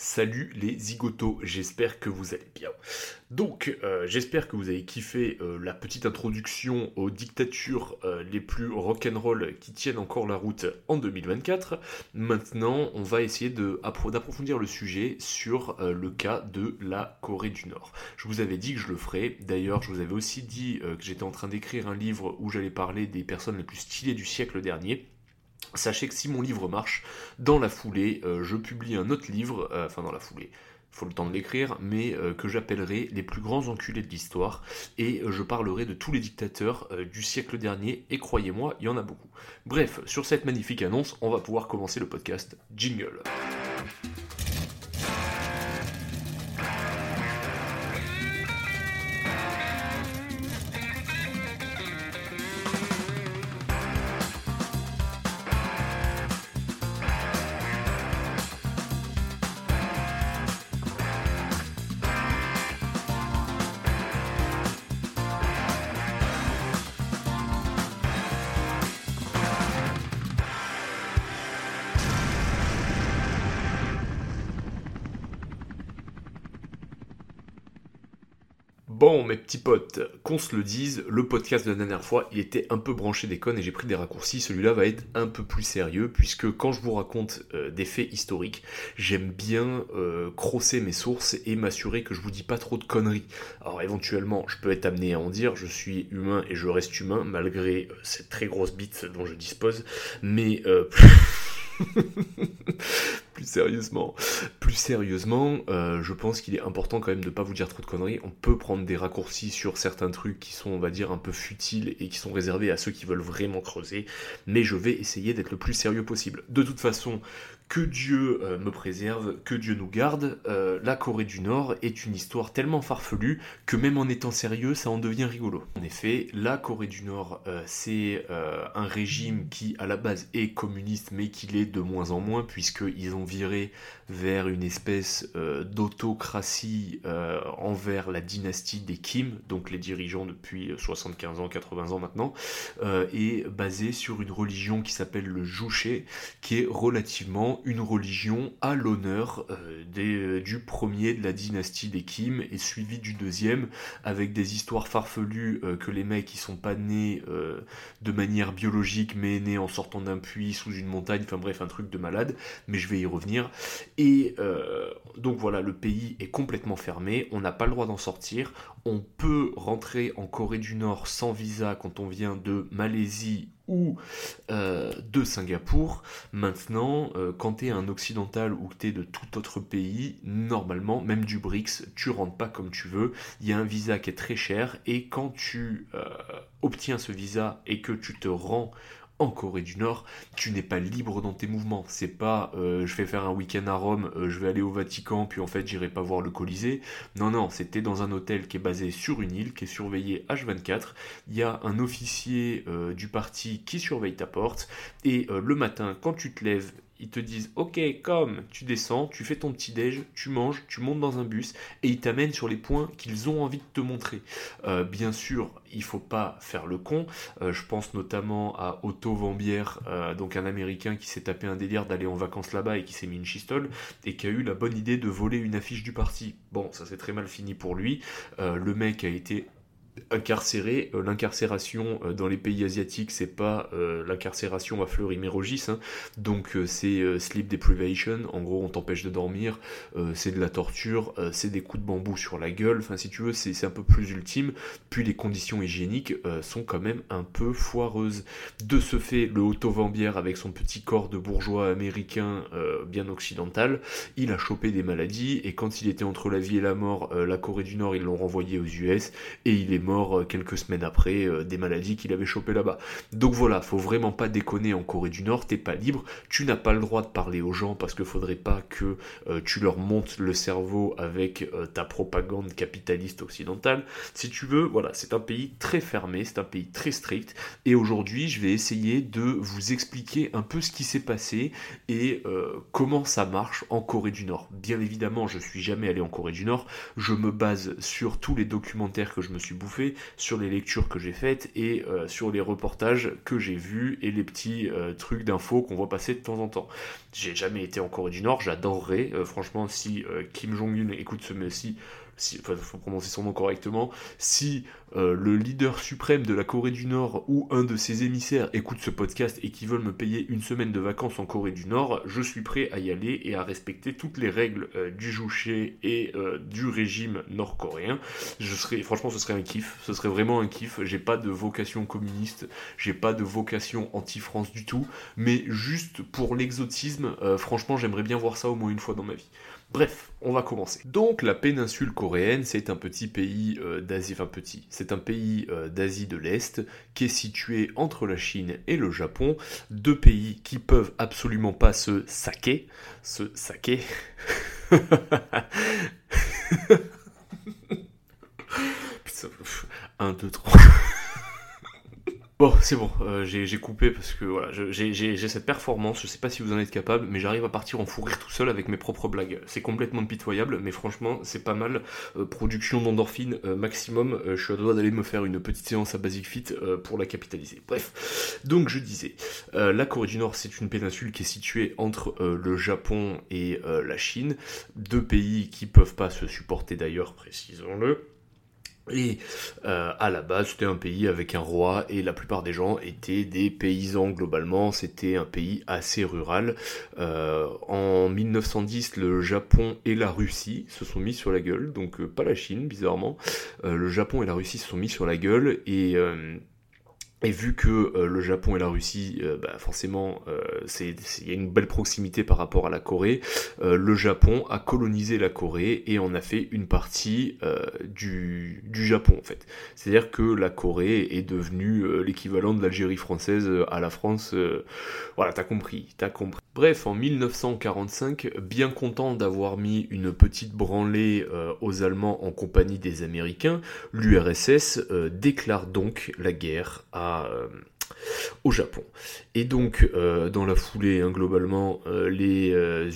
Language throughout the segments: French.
Salut les zigotos, j'espère que vous allez bien. Donc, euh, j'espère que vous avez kiffé euh, la petite introduction aux dictatures euh, les plus rock'n'roll qui tiennent encore la route en 2024. Maintenant, on va essayer d'approfondir le sujet sur le cas de la Corée du Nord. Je vous avais dit que je le ferais. D'ailleurs, je vous avais aussi dit que j'étais en train d'écrire un livre où j'allais parler des personnes les plus stylées du siècle dernier. Sachez que si mon livre marche, dans la foulée, euh, je publie un autre livre, euh, enfin dans la foulée, faut le temps de l'écrire, mais euh, que j'appellerai Les plus grands enculés de l'histoire, et je parlerai de tous les dictateurs du siècle dernier, et croyez-moi, il y en a beaucoup. Bref, sur cette magnifique annonce, on va pouvoir commencer le podcast. Jingle. Petits potes, qu'on se le dise, le podcast de la dernière fois, il était un peu branché des connes et j'ai pris des raccourcis. Celui-là va être un peu plus sérieux, puisque quand je vous raconte euh, des faits historiques, j'aime bien euh, crosser mes sources et m'assurer que je vous dis pas trop de conneries. Alors éventuellement, je peux être amené à en dire, je suis humain et je reste humain, malgré euh, cette très grosse bite dont je dispose, mais... plus sérieusement, plus sérieusement, euh, je pense qu'il est important quand même de pas vous dire trop de conneries. On peut prendre des raccourcis sur certains trucs qui sont, on va dire, un peu futiles et qui sont réservés à ceux qui veulent vraiment creuser, mais je vais essayer d'être le plus sérieux possible. De toute façon, que Dieu euh, me préserve, que Dieu nous garde, euh, la Corée du Nord est une histoire tellement farfelue que même en étant sérieux, ça en devient rigolo. En effet, la Corée du Nord, euh, c'est un régime qui à la base est communiste, mais qui l'est de moins en moins, puisqu'ils ont viré vers une espèce d'autocratie envers la dynastie des Kim, donc les dirigeants depuis 75 ans, 80 ans maintenant, et basé sur une religion qui s'appelle le Juche, qui est relativement une religion à l'honneur euh, euh, du premier de la dynastie des Kim et suivi du deuxième avec des histoires farfelues euh, que les mecs qui sont pas nés de manière biologique mais nés en sortant d'un puits sous une montagne, enfin bref un truc de malade, mais je vais y revenir. Et donc voilà, le pays est complètement fermé, on n'a pas le droit d'en sortir, on peut rentrer en Corée du Nord sans visa quand on vient de Malaisie ou euh, de Singapour. Maintenant, euh, quand tu es un occidental ou que tu es de tout autre pays, normalement, même du BRICS, tu rentres pas comme tu veux. Il y a un visa qui est très cher et quand tu euh, obtiens ce visa et que tu te rends en Corée du Nord, tu n'es pas libre dans tes mouvements. C'est pas euh, je vais faire un week-end à Rome, euh, je vais aller au Vatican, puis en fait j'irai pas voir le Colisée. Non, non, c'était dans un hôtel qui est basé sur une île, qui est surveillé H24. Il y a un officier euh, du parti qui surveille ta porte. Et le matin, quand tu te lèves ils te disent ok comme tu descends, tu fais ton petit déj, tu manges, tu montes dans un bus et ils t'amènent sur les points qu'ils ont envie de te montrer. Euh, bien sûr, il faut pas faire le con. Euh, je pense notamment à Otto Vambière, euh, donc un Américain qui s'est tapé un délire d'aller en vacances là-bas et qui s'est mis une chistole et qui a eu la bonne idée de voler une affiche du parti. Bon, ça s'est très mal fini pour lui. le mec a été incarcéré. Euh, l'incarcération euh, dans les pays asiatiques, c'est pas euh, l'incarcération à fleur imérogis, hein. donc c'est sleep deprivation. En gros, on t'empêche de dormir, c'est de la torture, c'est des coups de bambou sur la gueule. Enfin, si tu veux, c'est un peu plus ultime. Puis les conditions hygiéniques sont quand même un peu foireuses. De ce fait, le Otto Vambière, avec son petit corps de bourgeois américain bien occidental, il a chopé des maladies et quand il était entre la vie et la mort, la Corée du Nord, ils l'ont renvoyé aux US et il est mort euh, quelques semaines après euh, des maladies qu'il avait chopées là-bas. Donc voilà, faut vraiment pas déconner en Corée du Nord, t'es pas libre, tu n'as pas le droit de parler aux gens parce qu'il faudrait pas que euh, tu leur montes le cerveau avec ta propagande capitaliste occidentale. Si tu veux, voilà, c'est un pays très fermé, c'est un pays très strict, et aujourd'hui je vais essayer de vous expliquer un peu ce qui s'est passé et comment ça marche en Corée du Nord. Bien évidemment, je suis jamais allé en Corée du Nord, je me base sur tous les documentaires que je me suis bouffé sur les lectures que j'ai faites et sur les reportages que j'ai vus et les petits trucs d'infos qu'on voit passer de temps en temps. J'ai jamais été en Corée du Nord, j'adorerais, franchement, si Kim Jong-un écoute ce messie, si, enfin, faut prononcer son nom correctement, si euh, le leader suprême de la Corée du Nord ou un de ses émissaires écoute ce podcast et qui veulent me payer une semaine de vacances en Corée du Nord, je suis prêt à y aller et à respecter toutes les règles euh, du juché et euh, du régime nord-coréen. Je serais, franchement, ce serait un kiff, ce serait vraiment un kiff. J'ai pas de vocation communiste, j'ai pas de vocation anti-France du tout, mais juste pour l'exotisme, franchement, j'aimerais bien voir ça au moins une fois dans ma vie. Bref, on va commencer. Donc la péninsule coréenne, c'est un petit pays euh, d'Asie, enfin petit, c'est un pays euh, d'Asie de l'Est qui est situé entre la Chine et le Japon, deux pays qui peuvent absolument pas se saquer, se saquer. Putain, 1, 2, 3. Bon, c'est bon, euh, j'ai coupé parce que voilà, j'ai cette performance, je sais pas si vous en êtes capable, mais j'arrive à partir en fou tout seul avec mes propres blagues. C'est complètement pitoyable, mais franchement, c'est pas mal. Euh, production d'endorphine euh, maximum, je suis à droit d'aller me faire une petite séance à Basic Fit pour la capitaliser. Bref, donc je disais, la Corée du Nord, c'est une péninsule qui est située entre le Japon et la Chine, deux pays qui peuvent pas se supporter d'ailleurs, précisons-le. Et euh, à la base, c'était un pays avec un roi et la plupart des gens étaient des paysans globalement. C'était un pays assez rural. Euh, en 1910, le Japon et la Russie se sont mis sur la gueule, donc euh, pas la Chine, bizarrement. le Japon et la Russie se sont mis sur la gueule et et vu que euh, le Japon et la Russie, euh, bah forcément, euh, il y a une belle proximité par rapport à la Corée, le Japon a colonisé la Corée et en a fait une partie du, du Japon en fait. C'est-à-dire que la Corée est devenue l'équivalent de l'Algérie française à la France. voilà, t'as compris, t'as compris. Bref, en 1945, bien content d'avoir mis une petite branlée euh, aux Allemands en compagnie des Américains, l'URSS euh, déclare donc la guerre à, euh, au Japon. Et donc, euh, dans la foulée, hein, globalement, euh, les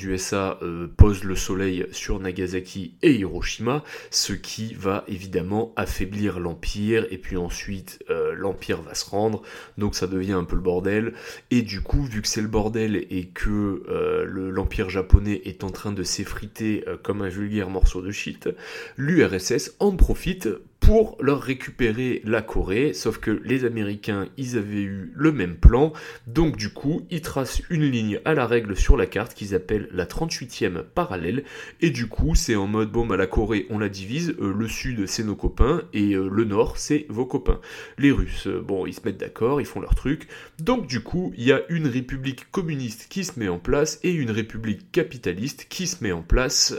USA euh, posent le soleil sur Nagasaki et Hiroshima, ce qui va évidemment affaiblir l'Empire, et puis ensuite, l'Empire va se rendre, donc ça devient un peu le bordel. Et du coup, vu que c'est le bordel et que l'Empire japonais est en train de s'effriter comme un vulgaire morceau de shit, l'URSS en profite pour leur récupérer la Corée, sauf que les Américains, ils avaient eu le même plan, donc du coup, ils tracent une ligne à la règle sur la carte qu'ils appellent la 38e parallèle, et du coup, c'est en mode, bon, bah la Corée, on la divise, euh, le sud, c'est nos copains, et euh, le nord, c'est vos copains. Les Russes, euh, bon, ils se mettent d'accord, ils font leur truc, donc du coup, il y a une république communiste qui se met en place, et une république capitaliste qui se met en place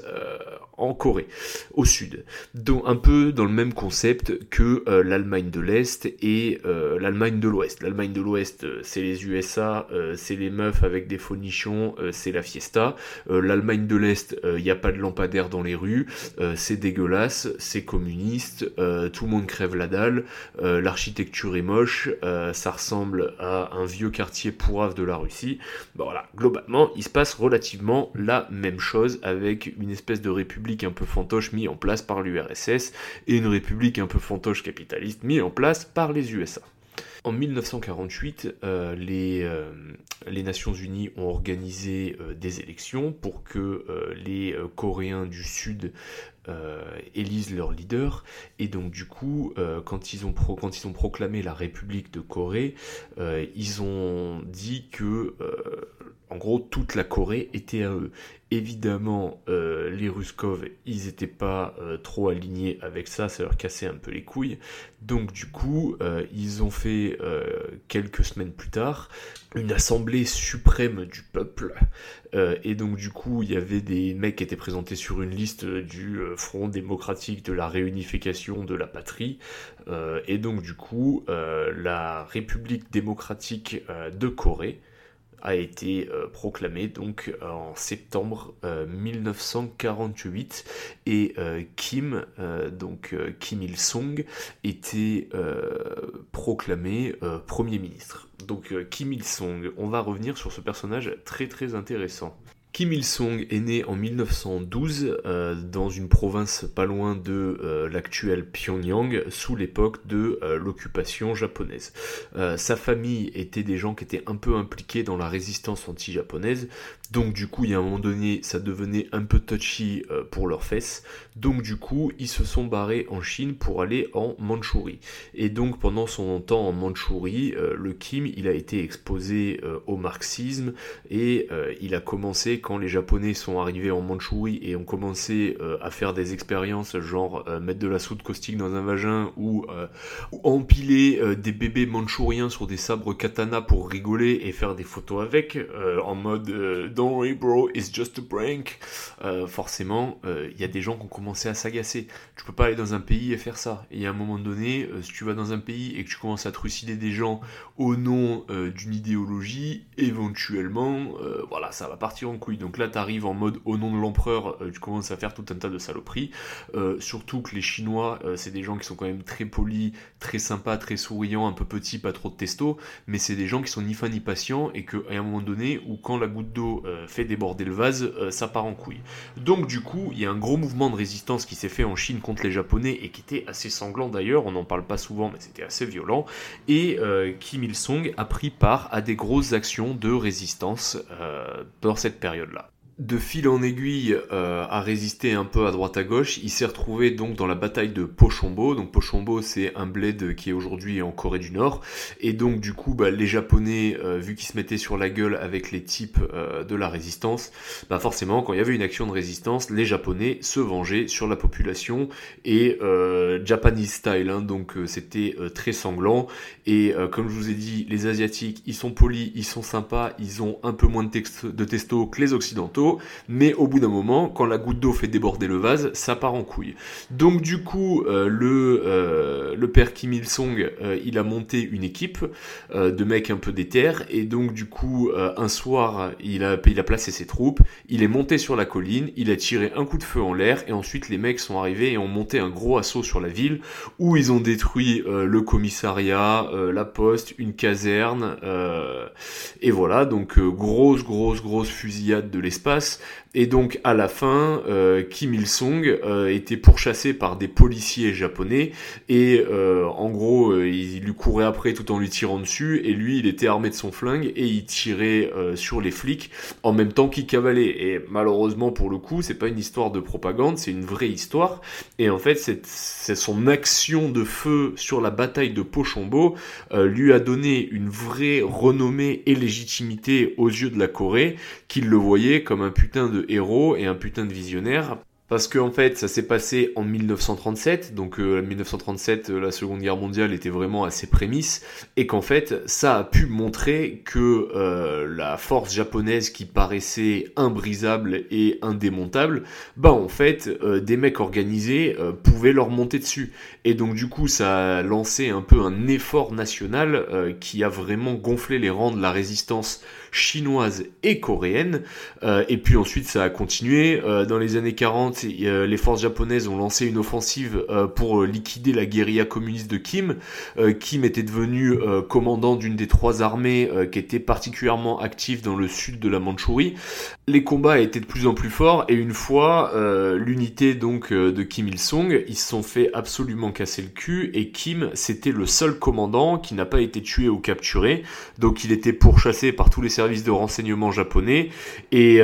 en Corée, au sud. Donc un peu dans le même concept que euh, l'Allemagne de l'Est et euh, l'Allemagne de l'Ouest. L'Allemagne de l'Ouest, euh, c'est les USA, c'est les meufs avec des faux nichons, c'est la fiesta. L'Allemagne de l'Est, il n'y a pas de lampadaire dans les rues, c'est dégueulasse, c'est communiste, tout le monde crève la dalle, l'architecture est moche, ça ressemble à un vieux quartier pourrave de la Russie. Bon voilà, globalement, il se passe relativement la même chose avec une espèce de république un peu fantoche mis en place par l'URSS et une république un peu fantoche capitaliste mis en place par les USA. En 1948, euh, les, euh, les, Nations Unies ont organisé euh, des élections pour que les Coréens du Sud élisent leur leader. Et donc du coup, quand ils ont proclamé la République de Corée, ils ont dit que en gros, toute la Corée était à eux. Évidemment, euh, les Ruskov, ils n'étaient pas euh, trop alignés avec ça, ça leur cassait un peu les couilles. Donc du coup, euh, ils ont fait quelques semaines plus tard une assemblée suprême du peuple. et donc du coup, il y avait des mecs qui étaient présentés sur une liste du Front démocratique de la réunification de la patrie. et donc du coup, la République démocratique de Corée, a été euh, proclamé donc euh, en septembre 1948 euh, et Kim donc Kim Il Sung était proclamé premier ministre. Donc Kim Il Sung, on va revenir sur ce personnage très très intéressant. Kim Il-sung est né en 1912 euh, dans une province pas loin de euh, l'actuel Pyongyang sous l'époque de euh, l'occupation japonaise. sa famille était des gens qui étaient un peu impliqués dans la résistance anti-japonaise, donc du coup il y a un moment donné ça devenait un peu touchy pour leurs fesses, donc du coup ils se sont barrés en Chine pour aller en Mandchourie. Et donc pendant son temps en Mandchourie, le Kim il a été exposé au marxisme et il a commencé quand les Japonais sont arrivés en Mandchourie et ont commencé euh, à faire des expériences genre euh, mettre de la soude caustique dans un vagin ou, euh, empiler des bébés mandchouriens sur des sabres katana pour rigoler et faire des photos avec en mode Don't bro, it's just a prank. forcément, il y a des gens qui ont commencé à s'agacer. Tu peux pas aller dans un pays et faire ça. Et à un moment donné, si tu vas dans un pays et que tu commences à trucider des gens au nom d'une idéologie, éventuellement, voilà, ça va partir en couille. Donc là, tu arrives en mode au nom de l'empereur, euh, tu commences à faire tout un tas de saloperies. Euh, surtout que les Chinois, euh, c'est des gens qui sont quand même très polis, très sympas, très souriants, un peu petits, pas trop de testo, mais c'est des gens qui sont ni fins ni patients et qu'à un moment donné, où quand la goutte d'eau fait déborder le vase, ça part en couille. Donc du coup, il y a un gros mouvement de résistance qui s'est fait en Chine contre les Japonais et qui était assez sanglant d'ailleurs, on n'en parle pas souvent, mais c'était assez violent. Et Kim Il-sung a pris part à des grosses actions de résistance dans cette période là de fil en aiguille euh, a résisté un peu à droite à gauche. Il s'est retrouvé donc dans la bataille de Pochombo. Donc Pochombo c'est un bled qui est aujourd'hui en Corée du Nord. Et donc du coup bah, les Japonais, euh, vu qu'ils se mettaient sur la gueule avec les types euh, de la résistance, bah forcément quand il y avait une action de résistance, les Japonais se vengeaient sur la population et Japanese style. Hein, donc c'était très sanglant. Et comme je vous ai dit, les Asiatiques ils sont polis, ils sont sympas, ils ont un peu moins de, de testo que les Occidentaux mais au bout d'un moment, quand la goutte d'eau fait déborder le vase, ça part en couille. Donc du coup, euh, le, euh, le père Kim Il-sung, euh, il a monté une équipe de mecs un peu déter, et donc du coup, un soir, il a, il a placé ses troupes, il est monté sur la colline, il a tiré un coup de feu en l'air, et ensuite les mecs sont arrivés et ont monté un gros assaut sur la ville, où ils ont détruit le commissariat, la poste, une caserne, et voilà, donc grosse, grosse, grosse fusillade de l'espace us et donc à la fin, euh, Kim Il-sung euh, était pourchassé par des policiers japonais et euh, en gros, il lui courait après tout en lui tirant dessus et lui, il était armé de son flingue et il tirait sur les flics en même temps qu'il cavalait. Et malheureusement pour le coup, c'est pas une histoire de propagande, c'est une vraie histoire. Et en fait, c'est son action de feu sur la bataille de Pochombo lui a donné une vraie renommée et légitimité aux yeux de la Corée, qu'il le voyait comme un putain de héros et un putain de visionnaire. Parce que en fait, ça s'est passé en 1937, donc euh, 1937, euh, la Seconde Guerre mondiale était vraiment à ses prémices, et qu'en fait, ça a pu montrer que euh, la force japonaise qui paraissait imbrisable et indémontable, bah en fait, euh, des mecs organisés pouvaient leur monter dessus. Et donc du coup, ça a lancé un peu un effort national qui a vraiment gonflé les rangs de la résistance chinoise et coréenne. et puis ensuite, ça a continué. dans les années 40, euh, les forces japonaises ont lancé une offensive euh, pour euh, liquider la guérilla communiste de Kim. Kim était devenu commandant d'une des trois armées qui était particulièrement active dans le sud de la Mandchourie. Les combats étaient de plus en plus forts et une fois l'unité donc de Kim Il-sung, ils se sont fait absolument casser le cul et Kim c'était le seul commandant qui n'a pas été tué ou capturé. Donc il était pourchassé par tous les services de renseignement japonais et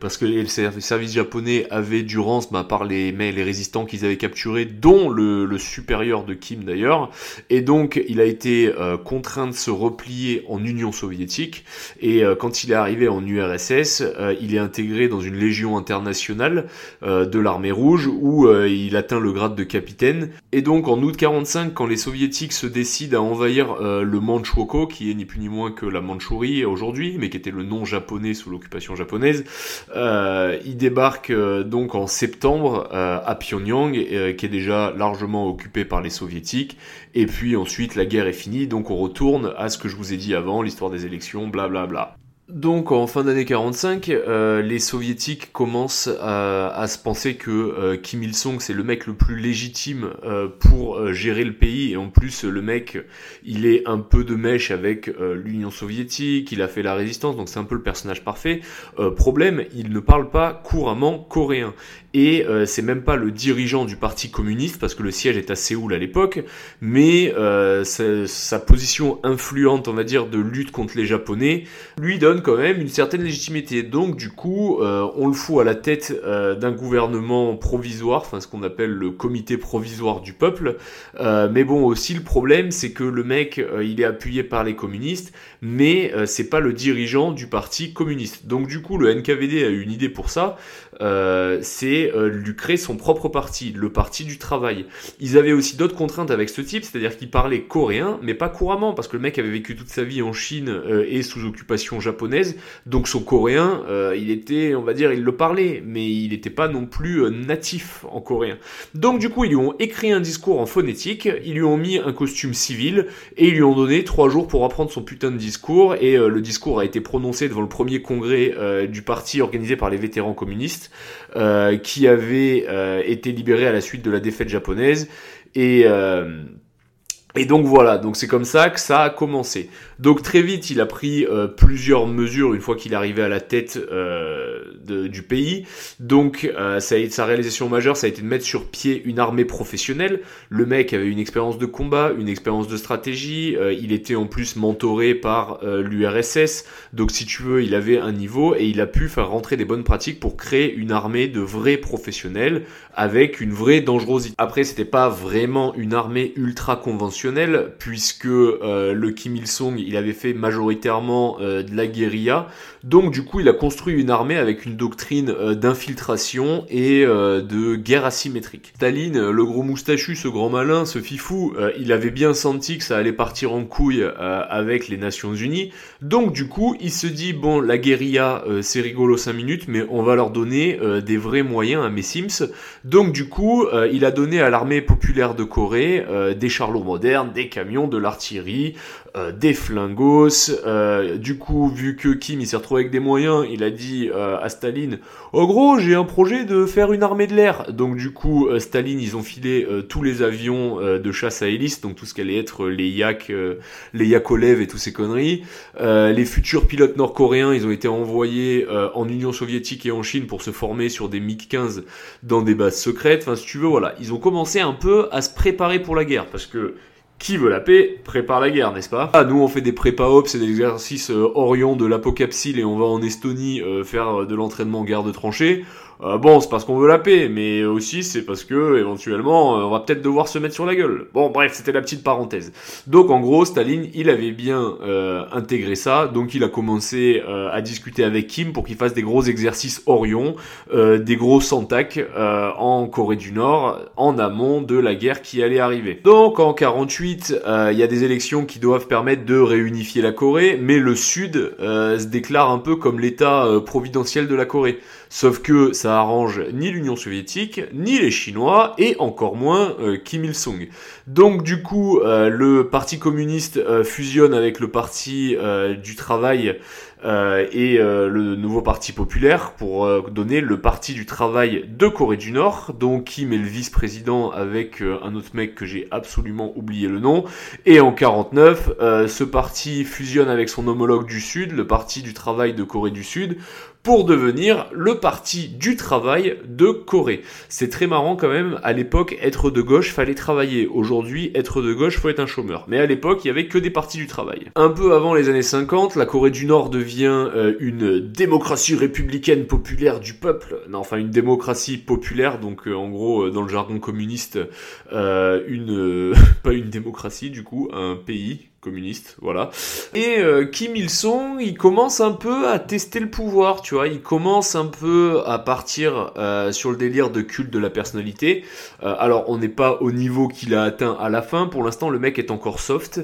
parce que les services japonais avaient Durance bah, par les, mais les résistants qu'ils avaient capturés, dont le, supérieur de Kim d'ailleurs. Et donc il a été euh, contraint de se replier en Union soviétique. Et euh, quand il est arrivé en URSS, euh, il est intégré dans une légion internationale de l'armée rouge où il atteint le grade de capitaine. Et donc en août 45, quand les soviétiques se décident à envahir le Manchukuo, qui est ni plus ni moins que la Mandchourie aujourd'hui, mais qui était le nom japonais sous l'occupation japonaise, il débarque donc en septembre euh, à Pyongyang, euh, qui est déjà largement occupé par les soviétiques. Et puis ensuite, la guerre est finie, donc on retourne à ce que je vous ai dit avant, l'histoire des élections, blablabla. Bla bla. Donc en fin d'année 45, euh, les soviétiques commencent à, se penser que euh, Kim Il-sung c'est le mec le plus légitime euh, pour gérer le pays et en plus le mec il est un peu de mèche avec l'Union soviétique, il a fait la résistance donc c'est un peu le personnage parfait. problème, il ne parle pas couramment coréen et c'est même pas le dirigeant du parti communiste parce que le siège est à Séoul à l'époque, mais sa, sa position influente on va dire de lutte contre les japonais lui donne quand même une certaine légitimité. Donc du coup, euh, on le fout à la tête euh, d'un gouvernement provisoire, enfin ce qu'on appelle le comité provisoire du peuple. Euh, mais bon, aussi le problème, c'est que le mec, il est appuyé par les communistes, mais c'est pas le dirigeant du parti communiste. Donc du coup, le NKVD a eu une idée pour ça, c'est lui créer son propre parti, le parti du travail. Ils avaient aussi d'autres contraintes avec ce type, c'est-à-dire qu'il parlait coréen, mais pas couramment, parce que le mec avait vécu toute sa vie en Chine et sous occupation japonaise donc son coréen, euh, il était, on va dire, il le parlait, mais il n'était pas non plus euh, natif en coréen. Donc du coup, ils lui ont écrit un discours en phonétique, ils lui ont mis un costume civil, et ils lui ont donné trois jours pour apprendre son putain de discours, et euh, le discours a été prononcé devant le premier congrès du parti organisé par les vétérans communistes, qui avait été libéré à la suite de la défaite japonaise, et... Et donc voilà, donc c'est comme ça que ça a commencé. Donc très vite, il a pris euh, plusieurs mesures une fois qu'il est arrivé à la tête euh, du pays. Donc euh, ça a été, sa réalisation majeure, ça a été de mettre sur pied une armée professionnelle. Le mec avait une expérience de combat, une expérience de stratégie. il était en plus mentoré par l'URSS. Donc si tu veux, il avait un niveau et il a pu faire rentrer des bonnes pratiques pour créer une armée de vrais professionnels avec une vraie dangerosité. Après, c'était pas vraiment une armée ultra conventionnelle puisque euh, le Kim Il-sung il avait fait majoritairement euh, de la guérilla. Donc du coup il a construit une armée avec une doctrine euh, d'infiltration et de guerre asymétrique. Staline, le gros moustachu, ce grand malin, ce fifou, il avait bien senti que ça allait partir en couille avec les Nations Unies, donc du coup il se dit bon la guérilla c'est rigolo 5 minutes mais on va leur donner des vrais moyens à mes Sims, donc du coup il a donné à l'armée populaire de Corée des charlots modernes des camions, de l'artillerie, euh, des flingos. Euh, du coup, vu que Kim s'est retrouvé avec des moyens, il a dit euh, à Staline Oh gros, j'ai un projet de faire une armée de l'air. Donc du coup, Staline, ils ont filé tous les avions de chasse à hélice, donc tout ce qu'allait être les Yak, les Yakolev et tous ces conneries. les futurs pilotes nord-coréens, ils ont été envoyés en Union soviétique et en Chine pour se former sur des MiG-15 dans des bases secrètes. Enfin, si tu veux, voilà, ils ont commencé un peu à se préparer pour la guerre parce que qui veut la paix prépare la guerre, n'est-ce pas? Ah, nous on fait des prépa-ops et des exercices euh, Orion de l'apocapsile et on va en Estonie euh, faire de l'entraînement en guerre de tranchée. Euh, bon, c'est parce qu'on veut la paix, mais aussi c'est parce que éventuellement euh, on va peut-être devoir se mettre sur la gueule. Bon, bref, c'était la petite parenthèse. Donc en gros, Staline, il avait bien euh, intégré ça, donc il a commencé à discuter avec Kim pour qu'il fasse des gros exercices Orion, des gros Santak en Corée du Nord, en amont de la guerre qui allait arriver. Donc en 48, il y a des élections qui doivent permettre de réunifier la Corée, mais le Sud se déclare un peu comme l'État providentiel de la Corée. Sauf que ça arrange ni l'Union soviétique, ni les Chinois, et encore moins euh, Kim Il-sung. Donc du coup, euh, le Parti communiste euh, fusionne avec le Parti du travail et le nouveau Parti populaire pour donner le Parti du travail de Corée du Nord. Donc Kim est le vice-président avec un autre mec que j'ai absolument oublié le nom. Et en 49, ce parti fusionne avec son homologue du Sud, le Parti du travail de Corée du Sud, pour devenir le parti du travail de Corée. C'est très marrant quand même, à l'époque, être de gauche, fallait travailler. Aujourd'hui, être de gauche, faut être un chômeur. Mais à l'époque, il y avait que des partis du travail. Un peu avant les années 50, la Corée du Nord devient euh, une démocratie républicaine populaire du peuple. Non, enfin une démocratie populaire, donc euh, en gros, euh, dans le jargon communiste, une... pas une démocratie du coup, un pays communiste, voilà. Et euh, Kim Il-sung, il commence un peu à tester le pouvoir, tu vois, il commence un peu à partir euh, sur le délire de culte de la personnalité. Euh, alors, on n'est pas au niveau qu'il a atteint à la fin, pour l'instant, le mec est encore soft,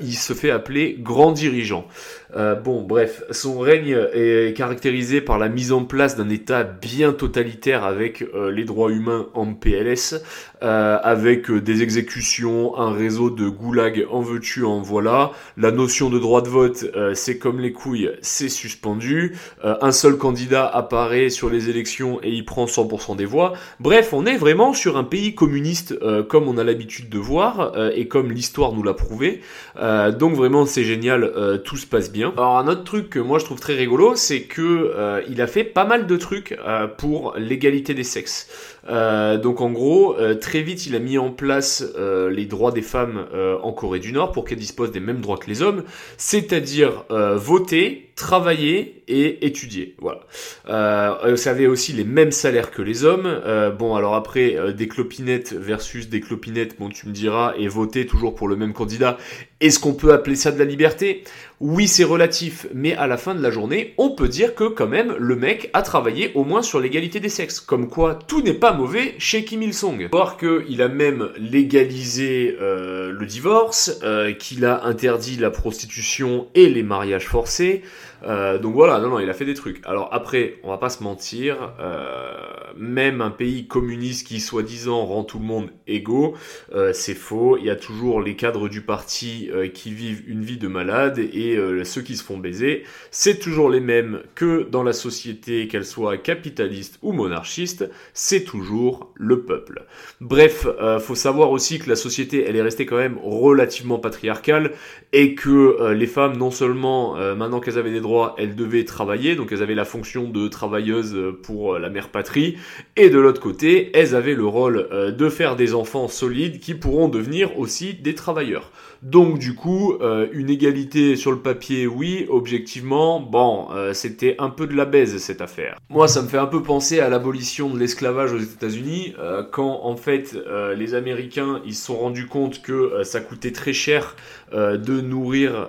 il se fait appeler grand dirigeant. bon, bref, son règne est caractérisé par la mise en place d'un État bien totalitaire avec les droits humains en PLS, avec des exécutions, un réseau de goulag en veux-tu, en voilà. La notion de droit de vote, c'est comme les couilles, c'est suspendu. un seul candidat apparaît sur les élections et il prend 100% des voix. Bref, on est vraiment sur un pays communiste euh, comme on a l'habitude de voir euh, et comme l'histoire nous l'a prouvé. Euh, donc vraiment c'est génial, tout se passe bien. Alors un autre truc que moi je trouve très rigolo, c'est que il a fait pas mal de trucs pour l'égalité des sexes. Donc en gros, très vite il a mis en place les droits des femmes en Corée du Nord pour qu'elles disposent des mêmes droits que les hommes, c'est-à-dire voter, travailler et étudier. Voilà. Euh, ça avait aussi les mêmes salaires que les hommes. Euh, bon, alors après, euh, des clopinettes versus des clopinettes, bon, tu me diras, et voter toujours pour le même candidat. Est-ce qu'on peut appeler ça de la liberté? Oui, c'est relatif, mais à la fin de la journée, on peut dire que quand même, le mec a travaillé au moins sur l'égalité des sexes. Comme quoi, tout n'est pas mauvais chez Kim Il-sung. Voir qu'il a même légalisé euh, le divorce, euh, qu'il a interdit la prostitution et les mariages forcés. Euh, donc voilà, non, non, il a fait des trucs. Alors après, on va pas se mentir, euh, même un pays communiste qui soi-disant rend tout le monde égaux, euh, c'est faux. Il y a toujours les cadres du parti qui vivent une vie de malade et ceux qui se font baiser, c'est toujours les mêmes que dans la société, qu'elle soit capitaliste ou monarchiste, c'est toujours le peuple. Bref, faut savoir aussi que la société, elle est restée quand même relativement patriarcale et que les femmes, non seulement maintenant qu'elles avaient des elles devaient travailler, donc elles avaient la fonction de travailleuse pour euh, la mère patrie, et de l'autre côté, elles avaient le rôle euh, de faire des enfants solides qui pourront devenir aussi des travailleurs. Donc du coup, euh, une égalité sur le papier, oui, objectivement, bon, c'était un peu de la baise cette affaire. Moi, ça me fait un peu penser à l'abolition de l'esclavage aux États-Unis, quand en fait les Américains ils se sont rendus compte que ça coûtait très cher de nourrir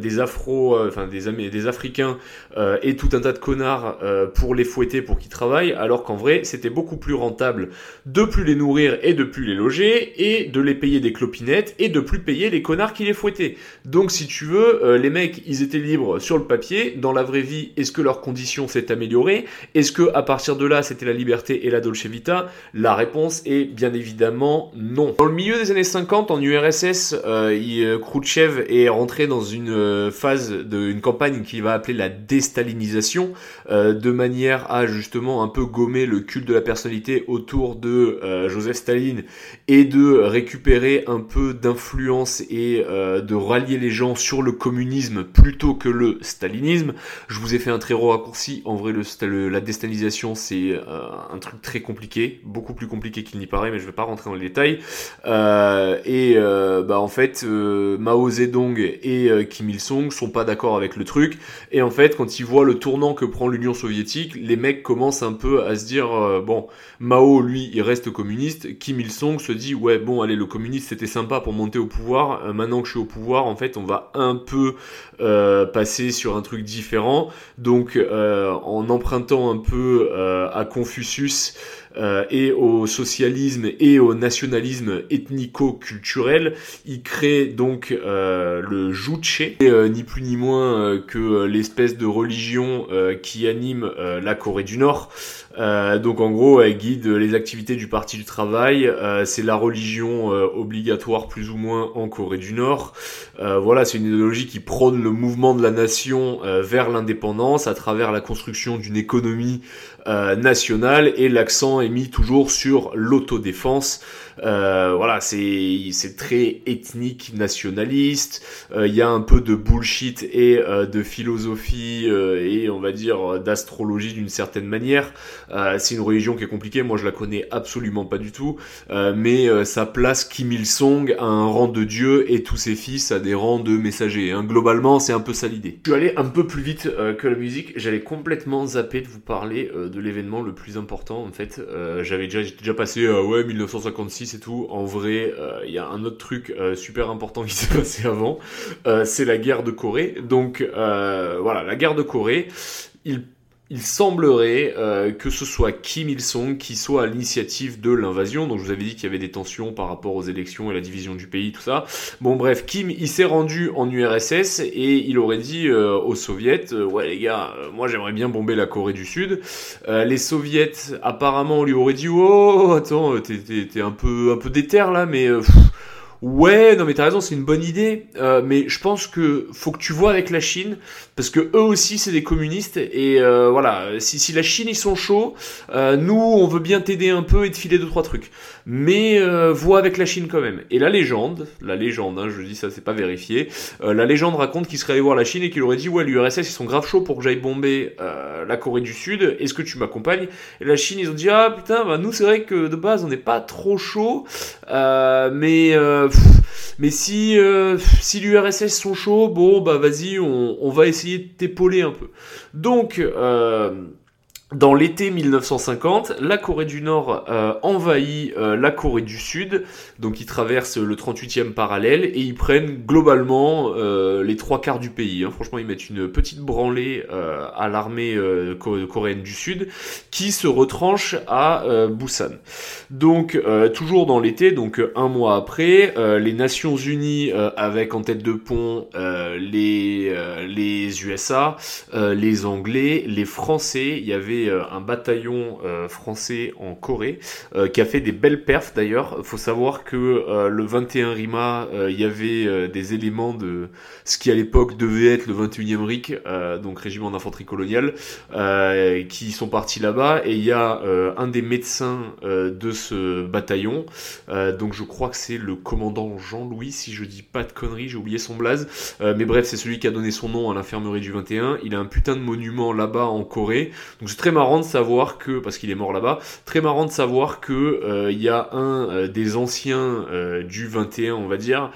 des Afro, enfin des, des Africains euh, et tout un tas de connards euh, pour les fouetter pour qu'ils travaillent, alors qu'en vrai c'était beaucoup plus rentable de plus les nourrir et de plus les loger et de les payer des clopinettes et de plus payer les connards qui les fouettaient. Donc si tu veux, euh, les mecs ils étaient libres sur le papier, dans la vraie vie, est-ce que leurs conditions s'est améliorées Est-ce que à partir de là c'était la liberté et la Dolce Vita? La réponse est bien évidemment non. Dans le milieu des années 50 en URSS, Khrouchtchev est rentré dans une phase d'une campagne qui va appeler la déstalinisation, euh, de manière à justement un peu gommer le culte de la personnalité autour de euh, Joseph Staline et de récupérer un peu d'influence et euh, de rallier les gens sur le communisme plutôt que le stalinisme. Je vous ai fait un très gros raccourci. En vrai, la déstalinisation, c'est un truc très compliqué, beaucoup plus compliqué qu'il n'y paraît, mais je vais pas rentrer dans les détails. et bah en fait, Mao Zedong et Kim Il-sung sont pas d'accord avec le truc et en fait, quand ils voient le tournant que prend l'Union soviétique, les mecs commencent un peu à se dire, euh, bon, Mao, lui, il reste communiste. Kim Il-sung se dit, ouais, bon, allez, le communiste, c'était sympa pour monter au pouvoir. Euh, maintenant que je suis au pouvoir, en fait, on va un peu euh, passer sur un truc différent. Donc, en empruntant un peu à Confucius, euh, et au socialisme et au nationalisme ethnico-culturel. Il crée donc euh, le Juche, euh, ni plus ni moins que l'espèce de religion qui anime la Corée du Nord. Donc en gros, elle guide les activités du Parti du Travail. c'est la religion obligatoire plus ou moins en Corée du Nord. voilà, c'est une idéologie qui prône le mouvement de la nation vers l'indépendance à travers la construction d'une économie nationale et l'accent est mis toujours sur l'autodéfense. Euh, voilà, c'est c'est très ethnique, nationaliste. Euh, il y a un peu de bullshit et euh, de philosophie et on va dire d'astrologie d'une certaine manière. c'est une religion qui est compliquée. Moi, je la connais absolument pas du tout, mais ça place Kim Il Sung à un rang de dieu et tous ses fils à des rangs de messagers. Hein. Globalement, c'est un peu ça l'idée. Je suis allé un peu plus vite que la musique. J'allais complètement zapper de vous parler de l'événement le plus important en fait. J'avais déjà, déjà passé ouais 1956 tout. En vrai, euh, il y a un autre truc euh, super important qui s'est passé avant. Euh, c'est la guerre de Corée. Donc voilà, la guerre de Corée. Il il semblerait euh, que ce soit Kim Il-sung qui soit à l'initiative de l'invasion. Donc je vous avais dit qu'il y avait des tensions par rapport aux élections et la division du pays, tout ça. Bon bref, Kim, il s'est rendu en URSS et il aurait dit euh, aux soviets, euh, ouais les gars, moi j'aimerais bien bomber la Corée du Sud. les soviets apparemment lui auraient dit, oh attends, t'es un peu un peu déter là, mais Ouais, non mais t'as raison, c'est une bonne idée, euh, mais je pense que faut que tu vois avec la Chine, parce que eux aussi c'est des communistes, et euh, voilà, si, si la Chine ils sont chauds, euh, nous on veut bien t'aider un peu et te filer deux trois trucs, mais vois avec la Chine quand même. Et la légende, la légende, hein, je dis ça c'est pas vérifié, la légende raconte qu'il serait allé voir la Chine et qu'il aurait dit ouais l'URSS ils sont grave chauds pour que j'aille bomber la Corée du Sud, est-ce que tu m'accompagnes? Et la Chine ils ont dit ah putain bah nous c'est vrai que de base on n'est pas trop chaud, mais mais si, euh, si l'URSS sont chauds, bon, bah vas-y, on va essayer de t'épauler un peu. Donc, euh, dans l'été 1950, la Corée du Nord euh, envahit euh, la Corée du Sud, donc ils traversent le 38e parallèle et ils prennent globalement euh, les trois quarts du pays. Hein. Franchement, ils mettent une petite branlée à l'armée coréenne du Sud qui se retranche à Busan. Donc toujours dans l'été, donc un mois après, les Nations Unies avec en tête de pont les les USA, les Anglais, les Français, il y avait euh, un bataillon euh, français en Corée euh, qui a fait des belles perfs d'ailleurs. Faut savoir que le 21 Rima, il y avait des éléments de ce qui à l'époque devait être le 21e RIC, donc régiment d'infanterie coloniale, qui sont partis là-bas et il y a un des médecins de ce bataillon, donc je crois que c'est le commandant Jean-Louis, si je dis pas de conneries, j'ai oublié son blaze, mais bref, c'est celui qui a donné son nom à l'infirmerie du 21. Il a un putain de monument là-bas en Corée, donc c'est très marrant de savoir que, parce qu'il est mort là-bas, très marrant de savoir que euh, il y a un euh, des anciens euh, du 21, on va dire,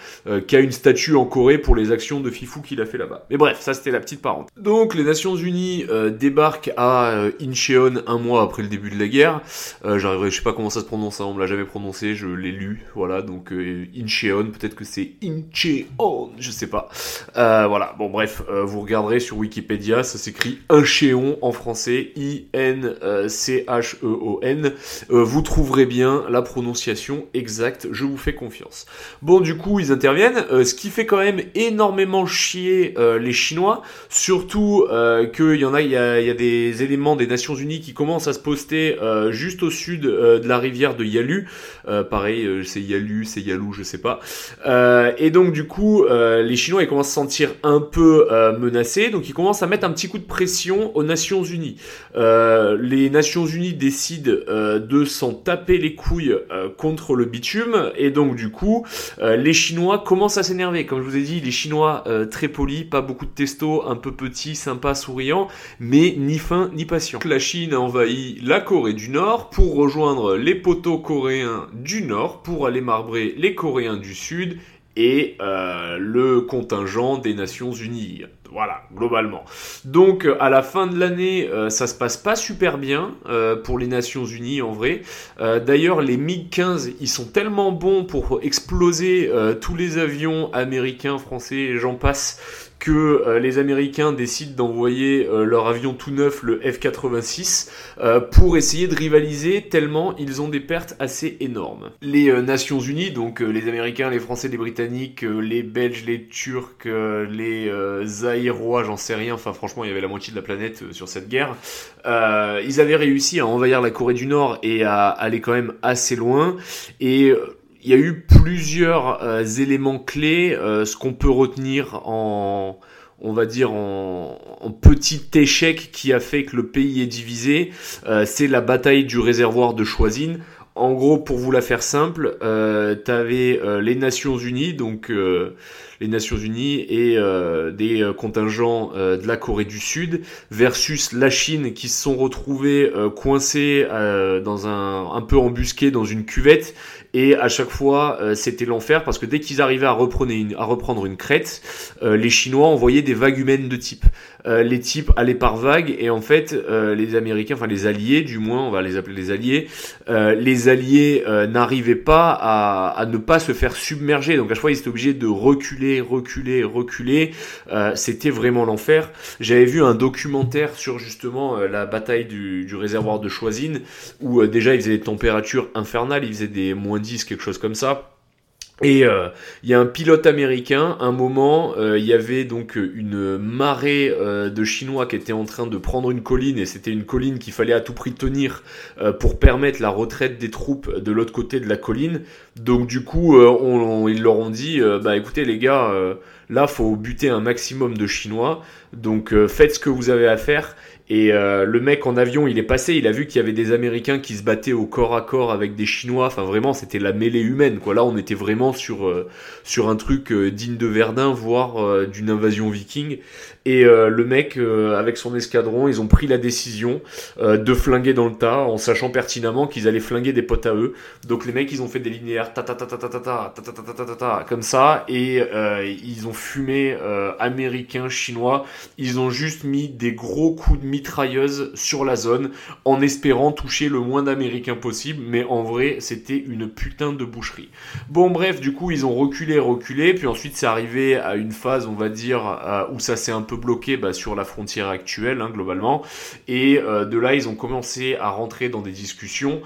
qui a une statue en Corée pour les actions de Fifou qu'il a fait là-bas. Mais bref, ça c'était la petite parenthèse. Donc les Nations Unies débarquent à Incheon un mois après le début de la guerre. J'arriverai, je sais pas comment ça se prononce, hein, on me l'a jamais prononcé, je l'ai lu, voilà, donc Incheon, peut-être que c'est Incheon, je sais pas. voilà, bon bref, vous regarderez sur Wikipédia, ça s'écrit Incheon en français, I N-C-H-E-O-N. Euh, vous trouverez bien la prononciation exacte, je vous fais confiance. Bon, du coup, ils interviennent, euh, ce qui fait quand même énormément chier euh, les Chinois, surtout qu'il y en a, il y a, des éléments des Nations Unies qui commencent à se poster juste au sud de la rivière de Yalu. pareil, c'est Yalu, c'est Yalou, je sais pas. et donc, du coup, les Chinois, ils commencent à se sentir un peu menacés, donc ils commencent à mettre un petit coup de pression aux Nations Unies. Euh, les Nations Unies décident euh, de s'en taper les couilles euh, contre le bitume et donc du coup les Chinois commencent à s'énerver. Comme je vous ai dit, les Chinois très polis, pas beaucoup de testo, un peu petits, sympas, souriants, mais ni fin ni patient. La Chine a envahi la Corée du Nord pour rejoindre les poteaux coréens du Nord pour aller marbrer les Coréens du Sud et le contingent des Nations Unies. Voilà, globalement. Donc à la fin de l'année, euh, ça se passe pas super bien euh, pour les Nations Unies en vrai. Euh, d'ailleurs, les MiG-15, ils sont tellement bons pour exploser tous les avions américains, français, j'en passe, que euh, les Américains décident d'envoyer euh, leur avion tout neuf, le F-86, euh, pour essayer de rivaliser tellement ils ont des pertes assez énormes. Les Nations Unies, donc les Américains, les Français, les Britanniques, les Belges, les Turcs, les Zaïrois, j'en sais rien, enfin franchement il y avait la moitié de la planète sur cette guerre, ils avaient réussi à envahir la Corée du Nord et à aller quand même assez loin, et il y a eu plusieurs euh, éléments clés. Euh, ce qu'on peut retenir en, on va dire en, petit échec qui a fait que le pays est divisé, euh, c'est la bataille du réservoir de Choisine. En gros, pour vous la faire simple, euh, tu avais les Nations Unies, donc les Nations Unies et des contingents de la Corée du Sud versus la Chine qui se sont retrouvés coincés dans un un peu embusqués dans une cuvette et à chaque fois, euh, c'était l'enfer parce que dès qu'ils arrivaient à reprendre une, à reprendre une crête, euh, les Chinois envoyaient des vagues humaines de type. Euh, les types allaient par vagues et en fait, les Américains, enfin les Alliés, du moins, on va les appeler les Alliés, les les Alliés n'arrivaient pas à, à, ne pas se faire submerger. Donc à chaque fois, ils étaient obligés de reculer, reculer, reculer. C'était vraiment l'enfer. J'avais vu un documentaire sur justement la bataille du, du réservoir de Choisine, où déjà ils faisaient des températures infernales, ils faisaient des moins 10, quelque chose comme ça. Et euh, il y a un pilote américain, un moment, euh, il y avait donc une marée euh, de Chinois qui étaient en train de prendre une colline, et c'était une colline qu'il fallait à tout prix tenir pour permettre la retraite des troupes de l'autre côté de la colline. Donc du coup, on, ils leur ont dit, bah écoutez les gars, là faut buter un maximum de Chinois, donc faites ce que vous avez à faire. Et euh, le mec en avion, il est passé, il a vu qu'il y avait des Américains qui se battaient au corps à corps avec des Chinois. Enfin, vraiment, c'était la mêlée humaine. Quoi. Là, on était vraiment sur, euh, sur un truc euh, digne de Verdun, voire d'une invasion viking. Et le mec, avec son escadron, ils ont pris la décision de flinguer dans le tas, en sachant pertinemment qu'ils allaient flinguer des potes à eux. Donc les mecs, ils ont fait des linéaires, ta ta ta ta ta ta ta ta ta ta ta ta comme ça, et ils ont fumé américains, chinois. Ils ont juste mis des gros coups de mitrailleuse sur la zone en espérant toucher le moins d'Américains possible, mais en vrai c'était une putain de boucherie. Bon bref, du coup ils ont reculé, reculé, puis ensuite c'est arrivé à une phase on va dire euh, où ça s'est un peu bloqué bah, sur la frontière actuelle hein, globalement, et euh, de là ils ont commencé à rentrer dans des discussions.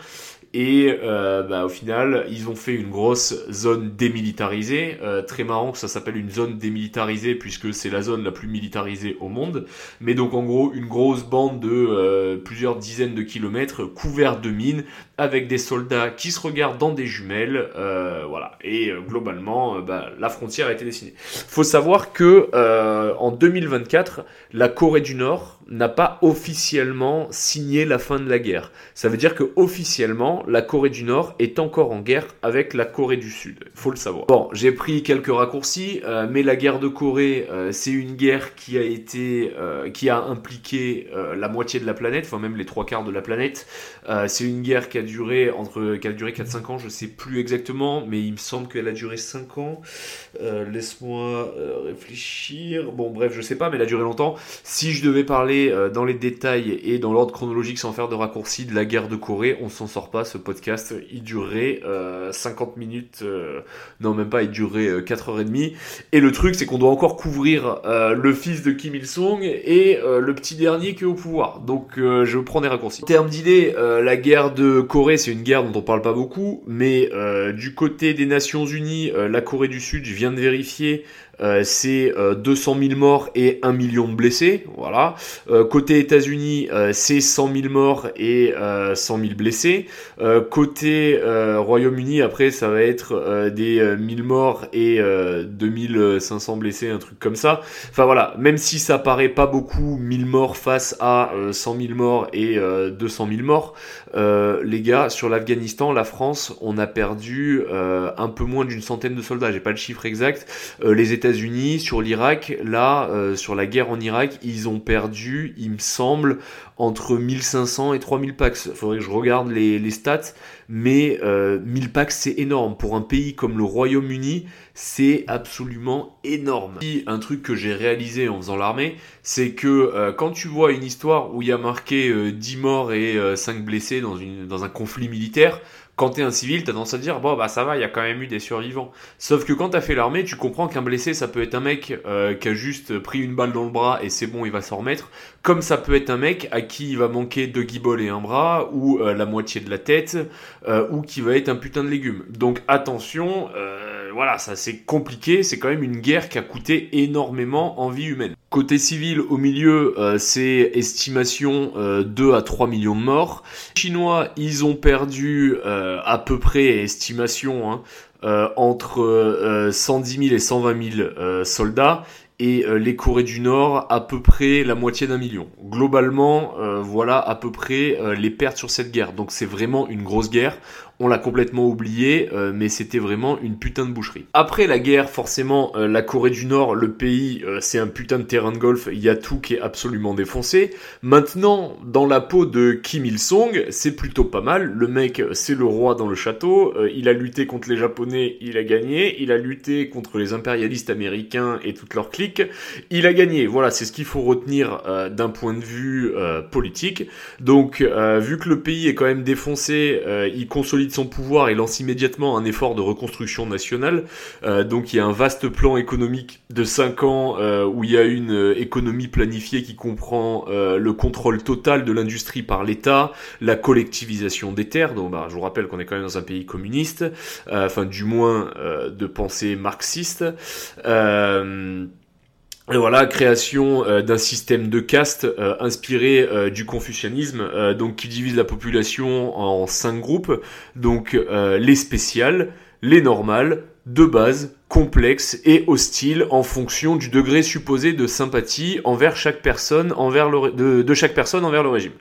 Et euh, bah, au final, ils ont fait une grosse zone démilitarisée. Euh, très marrant que ça s'appelle une zone démilitarisée puisque c'est la zone la plus militarisée au monde. Mais donc en gros, une grosse bande de euh, plusieurs dizaines de kilomètres couverte de mines avec des soldats qui se regardent dans des jumelles. voilà. Et globalement, bah, la frontière a été dessinée. Faut savoir que en 2024, la Corée du Nord n'a pas officiellement signé la fin de la guerre. Ça veut dire que officiellement, la Corée du Nord est encore en guerre avec la Corée du Sud. Faut le savoir. Bon, j'ai pris quelques raccourcis, euh, mais la guerre de Corée, euh, c'est une guerre qui a été, euh, qui a impliqué la moitié de la planète, enfin même les trois quarts de la planète. c'est une guerre qui a duré entre, qui a duré 4-5 ans, je sais plus exactement, mais il me semble qu'elle a duré 5 ans. Laisse-moi réfléchir. Bon, bref, je sais pas, mais elle a duré longtemps. Si je devais parler dans les détails et dans l'ordre chronologique sans faire de raccourci de la guerre de Corée, on s'en sort pas. Ce podcast, il durerait 50 euh, minutes, euh, non même pas, il durerait 4h30. Et le truc, c'est qu'on doit encore couvrir le fils de Kim Il-sung et le petit dernier qui est au pouvoir. Donc je prends des raccourcis. En termes d'idée, la guerre de Corée, c'est une guerre dont on parle pas beaucoup, mais du côté des Nations Unies, la Corée du Sud, je viens de vérifier, euh, c'est 200 euh, 000 morts et 1 million de blessés. Voilà. Euh, côté États-Unis, c'est 100 000 morts et 100 000 blessés. côté Royaume-Uni, après, ça va être des 1000 morts et 2500 blessés, un truc comme ça. Enfin voilà, même si ça paraît pas beaucoup, 1000 morts face à 100 000 morts et 200 000 morts, les gars, sur l'Afghanistan, la France, on a perdu un peu moins d'une centaine de soldats. J'ai pas le chiffre exact. les États unis sur l'Irak, là, euh, sur la guerre en Irak, ils ont perdu, il me semble, entre 1500 et 3000 packs. Faudrait que je regarde les, stats, mais euh, 1000 packs, c'est énorme. Pour un pays comme le Royaume-Uni, c'est absolument énorme. Un truc que j'ai réalisé en faisant l'armée, c'est que euh, quand tu vois une histoire où il y a marqué 10 euh, morts et 5 blessés dans, une, dans un conflit militaire, quand t'es un civil, t'as tendance à dire bon bah ça va, il y a quand même eu des survivants. Sauf que quand t'as fait l'armée, tu comprends qu'un blessé, ça peut être un mec euh, qui a juste pris une balle dans le bras et c'est bon, il va s'en remettre. Comme ça peut être un mec à qui il va manquer deux guiboles et un bras, ou euh, la moitié de la tête, euh, ou qui va être un putain de légume. Donc attention, voilà, ça c'est compliqué, c'est quand même une guerre qui a coûté énormément en vie humaine. Côté civil, au milieu, c'est estimation 2 à 3 millions de morts. Les Chinois, ils ont perdu euh, à peu près, estimation, hein, euh, entre 110 euh, 000 et 120 000 soldats et les Corées du Nord à peu près la moitié d'un million. Globalement, voilà à peu près les pertes sur cette guerre. Donc c'est vraiment une grosse guerre on l'a complètement oublié, euh, mais c'était vraiment une putain de boucherie. Après la guerre, forcément, euh, la Corée du Nord, le pays, euh, c'est un putain de terrain de golf, il y a tout qui est absolument défoncé. Maintenant, dans la peau de Kim Il-sung, c'est plutôt pas mal. Le mec, c'est le roi dans le château, il a lutté contre les Japonais, il a gagné, il a lutté contre les impérialistes américains et toute leur clique, il a gagné. Voilà, c'est ce qu'il faut retenir d'un point de vue politique. Donc, vu que le pays est quand même défoncé, il consolide consolide son pouvoir et lance immédiatement un effort de reconstruction nationale. donc il y a un vaste plan économique de 5 ans où il y a une économie planifiée qui comprend le contrôle total de l'industrie par l'État, la collectivisation des terres. Donc bah, je vous rappelle qu'on est quand même dans un pays communiste, enfin du moins de pensée marxiste. Euh, et voilà, création euh, d'un système de caste euh, inspiré euh, du confucianisme, donc qui divise la population en cinq groupes, donc les spéciales, les normales, de base, complexes et hostiles en fonction du degré supposé de sympathie envers chaque personne, envers le, de, de chaque personne envers le régime.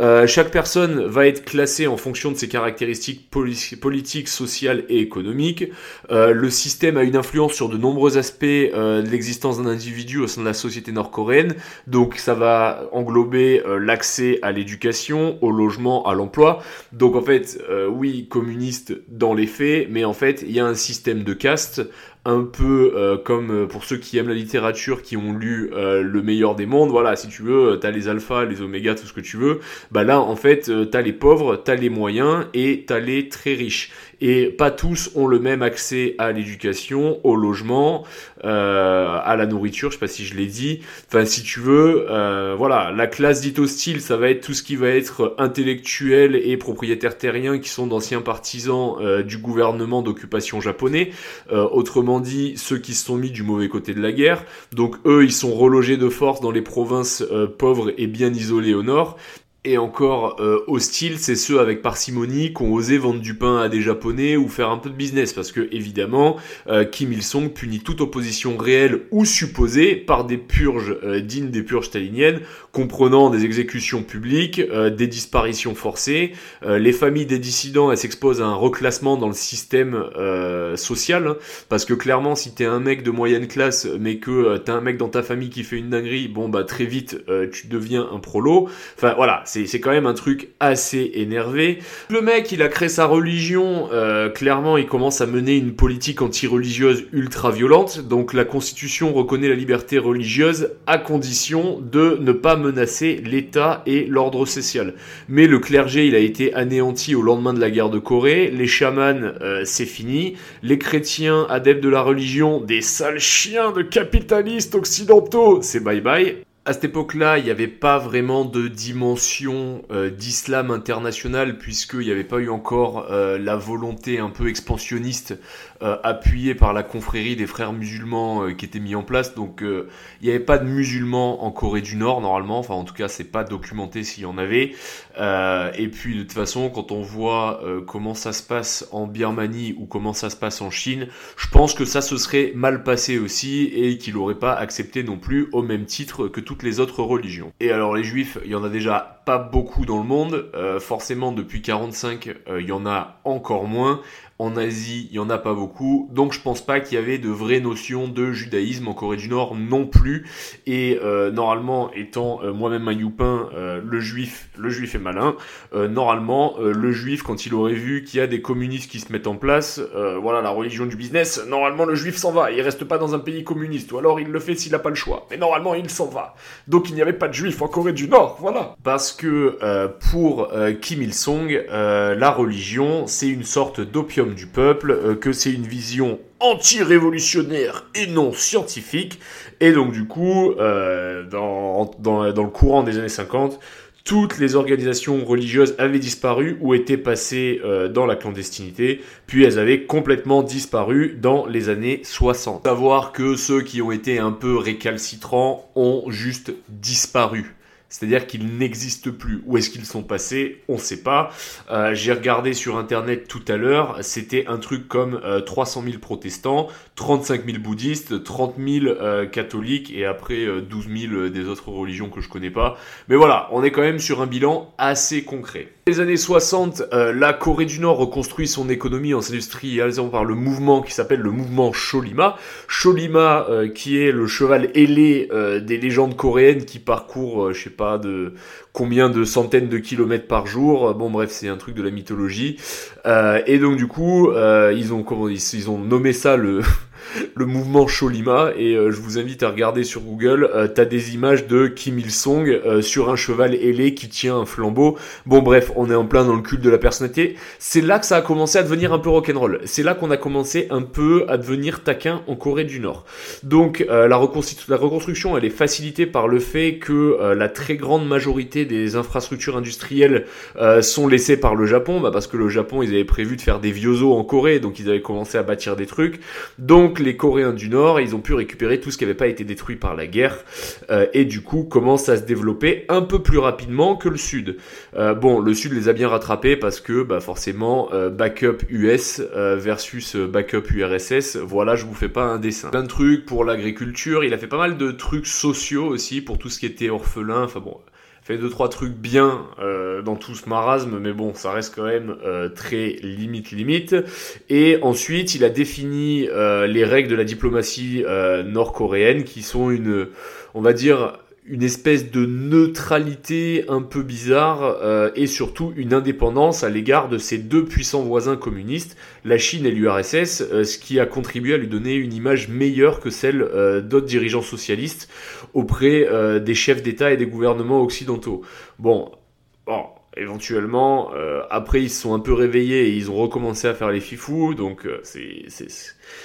Euh, chaque personne va être classée en fonction de ses caractéristiques politiques, sociales et économiques. Euh, le système a une influence sur de nombreux aspects euh, de l'existence d'un individu au sein de la société nord-coréenne. Donc ça va englober euh, l'accès à l'éducation, au logement, à l'emploi. Donc en fait, euh, oui, communiste dans les faits, mais en fait, il y a un système de caste un peu euh, comme euh, pour ceux qui aiment la littérature, qui ont lu euh, Le meilleur des mondes, voilà, si tu veux, t'as les alphas, les omégas, tout ce que tu veux, bah là, en fait, t'as les pauvres, t'as les moyens et t'as les très riches. Et pas tous ont le même accès à l'éducation, au logement, euh, à la nourriture, je sais pas si je l'ai dit. Enfin, si tu veux, euh, voilà, la classe dite hostile, ça va être tout ce qui va être intellectuel et propriétaire terrien qui sont d'anciens partisans euh, du gouvernement d'occupation japonais. autrement dit, ceux qui se sont mis du mauvais côté de la guerre. Donc eux, ils sont relogés de force dans les provinces pauvres et bien isolées au nord et encore euh, hostile, c'est ceux avec parcimonie qui ont osé vendre du pain à des Japonais ou faire un peu de business, parce que évidemment, euh, Kim Il-sung punit toute opposition réelle ou supposée par des purges euh, dignes des purges staliniennes, comprenant des exécutions publiques, des disparitions forcées. les familles des dissidents, elles s'exposent à un reclassement dans le système social, hein, parce que clairement, si t'es un mec de moyenne classe, mais que t'as un mec dans ta famille qui fait une dinguerie, bon bah très vite, tu deviens un prolo. Enfin voilà c'est quand même un truc assez énervé. Le mec, il a créé sa religion, euh, clairement, il commence à mener une politique anti-religieuse ultra violente, donc la Constitution reconnaît la liberté religieuse à condition de ne pas menacer l'État et l'ordre social. Mais le clergé, il a été anéanti au lendemain de la guerre de Corée, les chamans, euh, c'est fini, les chrétiens, adeptes de la religion, des sales chiens de capitalistes occidentaux, c'est bye bye à cette époque-là, il n'y avait pas vraiment de dimension euh, d'islam international puisqu'il n'y avait pas eu encore euh, la volonté un peu expansionniste euh, appuyée par la confrérie des frères musulmans qui était mis en place. Donc il n'y avait pas de musulmans en Corée du Nord normalement. Enfin en tout cas c'est pas documenté s'il y en avait. et puis de toute façon quand on voit comment ça se passe en Birmanie ou comment ça se passe en Chine, je pense que ça se serait mal passé aussi et qu'il n'aurait pas accepté non plus au même titre que tout les autres religions. Et alors les juifs, il y en a déjà pas beaucoup dans le monde, euh, forcément depuis 45, euh, il y en a encore moins. En Asie, il y en a pas beaucoup, donc je pense pas qu'il y avait de vraies notions de judaïsme en Corée du Nord non plus. Et euh, normalement, étant moi-même un youpin, le juif, le juif est malin. normalement, le juif, quand il aurait vu qu'il y a des communistes qui se mettent en place, voilà la religion du business, normalement le juif s'en va. Il reste pas dans un pays communiste, ou alors il le fait s'il a pas le choix. Mais normalement, il s'en va. Donc il n'y avait pas de juifs en Corée du Nord, voilà. Parce que euh, pour euh, Kim Il-sung, euh, la religion, c'est une sorte d'opium du peuple, que c'est une vision anti-révolutionnaire et non scientifique. Et donc du coup, dans, dans, dans le courant des années 50, toutes les organisations religieuses avaient disparu ou étaient passées euh, dans la clandestinité, puis elles avaient complètement disparu dans les années 60. Savoir que ceux qui ont été un peu récalcitrants ont juste disparu. C'est-à-dire qu'ils n'existent plus. Où est-ce qu'ils sont passés? On ne sait pas. Euh, j'ai regardé sur Internet tout à l'heure, c'était un truc comme 300 euh, 000 protestants, 35 000 bouddhistes, 30 000 euh, catholiques et après 12 000 des autres religions que je connais pas. Mais voilà, on est quand même sur un bilan assez concret. Les années 60, la Corée du Nord reconstruit son économie en s'industrialisant par le mouvement qui s'appelle le mouvement Sholima. Sholima, qui est le cheval ailé des légendes coréennes qui parcourt, je sais pas, de combien de centaines de kilomètres par jour. Bon bref, c'est un truc de la mythologie. Euh, et donc du coup, euh, ils ont comment ils, ont nommé ça le le mouvement Sholima et je vous invite à regarder sur Google. T'as des images de Kim Il Sung sur un cheval ailé qui tient un flambeau. Bon bref, on est en plein dans le culte de la personnalité. C'est là que ça a commencé à devenir un peu rock'n'roll. C'est là qu'on a commencé un peu à devenir taquin en Corée du Nord. Donc la, la, reconstruction, elle est facilitée par le fait que la très grande majorité des infrastructures industrielles sont laissées par le Japon, bah parce que le Japon, ils avaient prévu de faire des vieux en Corée, donc ils avaient commencé à bâtir des trucs. Donc les Coréens du Nord, ils ont pu récupérer tout ce qui n'avait pas été détruit par la guerre, euh, et du coup commencent à se développer un peu plus rapidement que le Sud. Euh, bon, le Sud les a bien rattrapés parce que bah forcément euh, backup US versus backup URSS. Voilà, je vous fais pas un dessin. Plein de trucs pour l'agriculture. Il a fait pas mal de trucs sociaux aussi pour tout ce qui était orphelin. Enfin bon fait deux trois trucs bien euh, dans tout ce marasme, mais bon, ça reste quand même euh, très limite limite. Et ensuite, il a défini euh, les règles de la diplomatie nord-coréenne, qui sont une, on va dire, une espèce de neutralité un peu bizarre euh, et surtout une indépendance à l'égard de ses deux puissants voisins communistes, la Chine et l'URSS, euh, ce qui a contribué à lui donner une image meilleure que celle euh, d'autres dirigeants socialistes auprès des chefs d'État et des gouvernements occidentaux. Bon, bon éventuellement, après ils se sont un peu réveillés et ils ont recommencé à faire les fifous, donc c'est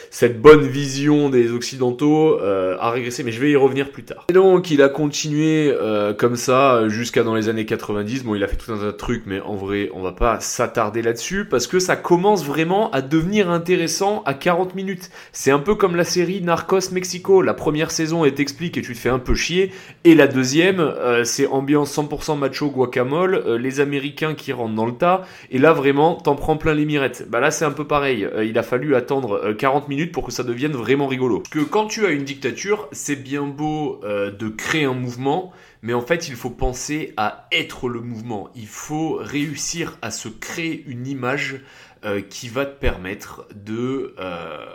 cette bonne vision des Occidentaux euh, a régressé, mais je vais y revenir plus tard. Et donc, il a continué euh, comme ça jusqu'à dans les années 90. Bon, il a fait tout un tas de trucs, mais en vrai, on va pas s'attarder là-dessus parce que ça commence vraiment à devenir intéressant à 40 minutes. C'est un peu comme la série Narcos Mexico. La première saison, elle t'explique et tu te fais un peu chier, et la deuxième, euh, c'est ambiance 100% macho guacamole, Américains qui rentrent dans le tas, et là vraiment, t'en prends plein les mirettes. Bah là, c'est un peu pareil. il a fallu attendre 40 minutes pour que ça devienne vraiment rigolo. que quand tu as une dictature, c'est bien beau euh, de créer un mouvement, mais en fait, il faut penser à être le mouvement. Il faut réussir à se créer une image euh, qui va te permettre de... Euh,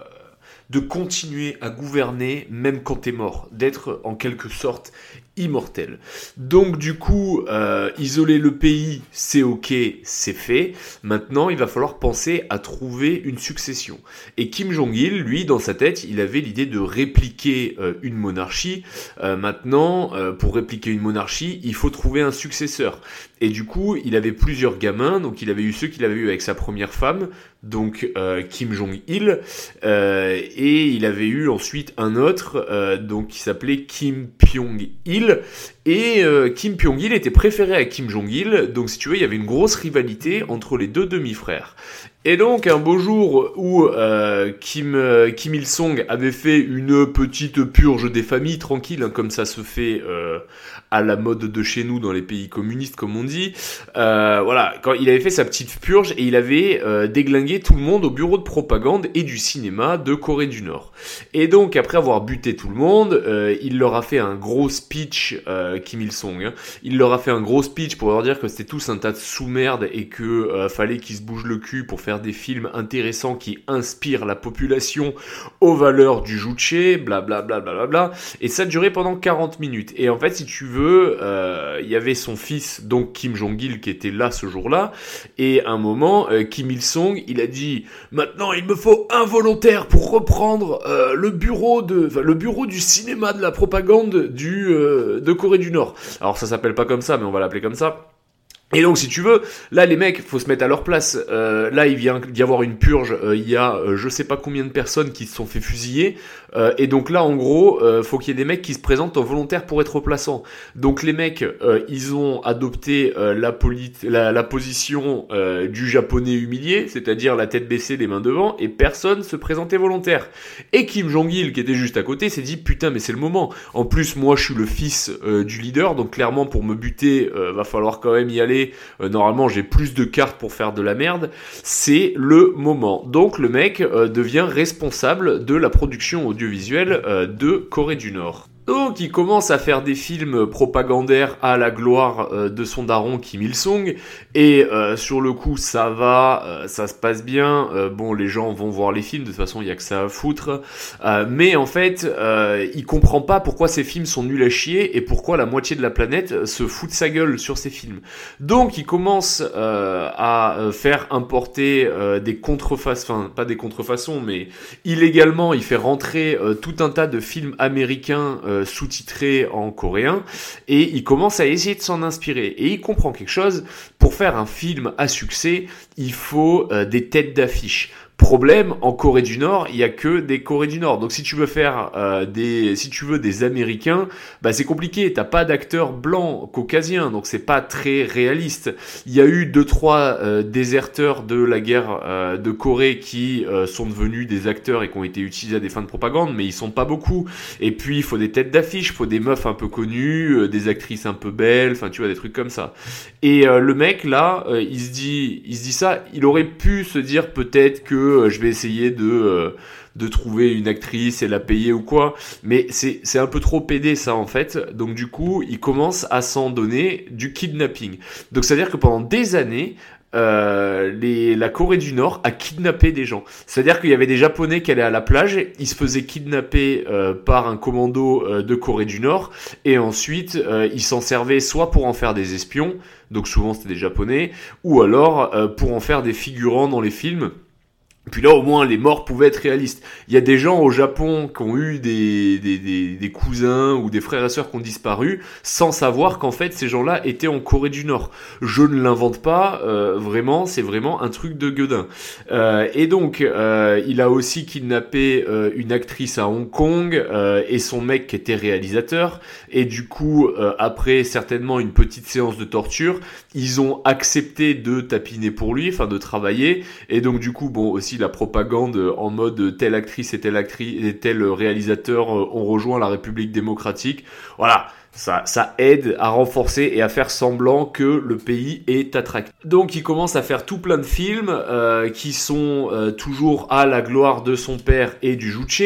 de continuer à gouverner même quand t'es mort, d'être en quelque sorte immortel. Donc du coup, euh, isoler le pays, c'est ok, c'est fait. Maintenant, il va falloir penser à trouver une succession. Et Kim Jong-il, lui, dans sa tête, il avait l'idée de répliquer euh, une monarchie. Euh, maintenant, pour répliquer une monarchie, il faut trouver un successeur. Et du coup, il avait plusieurs gamins, donc il avait eu ceux qu'il avait eu avec sa première femme, donc Kim Jong-il, et il avait eu ensuite un autre, donc qui s'appelait Kim Pyong-il, et euh, Kim Pyong-il était préféré à Kim Jong-il, donc si tu veux, il y avait une grosse rivalité entre les deux demi-frères. Et donc un beau jour où euh, Kim, euh, Kim Il-sung avait fait une petite purge des familles tranquille, hein, comme ça se fait à la mode de chez nous dans les pays communistes comme on dit. Euh, voilà, quand il avait fait sa petite purge et il avait euh, déglingué tout le monde au bureau de propagande et du cinéma de Corée du Nord. Et donc après avoir buté tout le monde, euh, il leur a fait un gros speech, Kim Il-sung. Hein. Il leur a fait un gros speech pour leur dire que c'était tous un tas de sous-merde et que fallait qu'ils se bougent le cul pour faire des films intéressants qui inspirent la population aux valeurs du juche, blablabla, bla, bla, bla, bla, Et ça durait pendant 40 minutes. Et en fait, si tu veux, euh, il y avait son fils, donc Kim Jong-il, qui était là ce jour-là, et à un moment, euh, Kim Il-sung, il a dit « Maintenant, il me faut un volontaire pour reprendre euh, le bureau du cinéma de la propagande de Corée du Nord. » Alors ça s'appelle pas comme ça, mais on va l'appeler comme ça. Et donc, si tu veux, là, les mecs, faut se mettre à leur place. Euh, là, il vient d'y avoir une purge. Euh, il y a, euh, je sais pas combien de personnes qui se sont fait fusiller. et donc là, en gros, faut qu'il y ait des mecs qui se présentent en volontaire pour être remplaçants. Donc les mecs, ils ont adopté la, la, la, position du japonais humilié, c'est-à-dire la tête baissée, les mains devant, et personne se présentait volontaire. Et Kim Jong-il, qui était juste à côté, s'est dit putain, mais c'est le moment. En plus, moi, je suis le fils du leader, donc clairement, pour me buter, va falloir quand même y aller euh, normalement j'ai plus de cartes pour faire de la merde, c'est le moment. Donc le mec euh, devient responsable de la production audiovisuelle euh, de Corée du Nord. Donc il commence à faire des films propagandaires à la gloire euh, de son daron Kim Il-sung et euh, sur le coup ça va, euh, ça se passe bien. bon les gens vont voir les films de toute façon il y a que ça à foutre. mais en fait il comprend pas pourquoi ces films sont nuls à chier et pourquoi la moitié de la planète se fout de sa gueule sur ces films. Donc il commence à faire importer des contrefaçons, enfin pas des contrefaçons mais illégalement il fait rentrer tout un tas de films américains euh, sous-titré en coréen et il commence à essayer de s'en inspirer. Et il comprend quelque chose pour faire un film à succès il faut euh, des têtes d'affiche Problème, en Corée du Nord, il y a que des Corées du Nord. Donc si tu veux faire euh, des, si tu veux des Américains, bah c'est compliqué. T'as pas d'acteurs blancs caucasiens, donc c'est pas très réaliste. Il y a eu deux trois euh, déserteurs de la guerre euh, de Corée qui sont devenus des acteurs et qui ont été utilisés à des fins de propagande, mais ils sont pas beaucoup. Et puis il faut des têtes d'affiche, il faut des meufs un peu connues, des actrices un peu belles, enfin tu vois des trucs comme ça. Et le mec là, il se dit, il se dit ça. Il aurait pu se dire peut-être que euh, je vais essayer de euh, de trouver une actrice et la payer ou quoi. Mais c'est, c'est un peu trop pédé ça en fait. Donc du coup, il commence à s'en donner du kidnapping. Donc c'est-à-dire que pendant des années, euh, la Corée du Nord a kidnappé des gens. C'est-à-dire qu'il y avait des Japonais qui allaient à la plage, ils se faisaient kidnapper par un commando de Corée du Nord, et ensuite ils s'en servaient soit pour en faire des espions, donc souvent c'était des Japonais, ou alors pour en faire des figurants dans les films. Puis là, au moins, les morts pouvaient être réalistes. Il y a des gens au Japon qui ont eu des, des, des, cousins ou des frères et sœurs qui ont disparu sans savoir qu'en fait, ces gens-là étaient en Corée du Nord. Je ne l'invente pas, euh, vraiment, c'est vraiment un truc de gueudin. Euh, et donc, euh, il a aussi kidnappé euh, une actrice à Hong Kong euh, et son mec qui était réalisateur. Et du coup, après certainement une petite séance de torture, ils ont accepté de tapiner pour lui, enfin de travailler. Et donc, du coup, bon, aussi la propagande en mode telle actrice et telle actrice et tel réalisateur euh, ont rejoint la République démocratique. Voilà, ça, aide à renforcer et à faire semblant que le pays est attractif. Donc il commence à faire tout plein de films euh, qui sont euh, toujours à la gloire de son père et du Juche,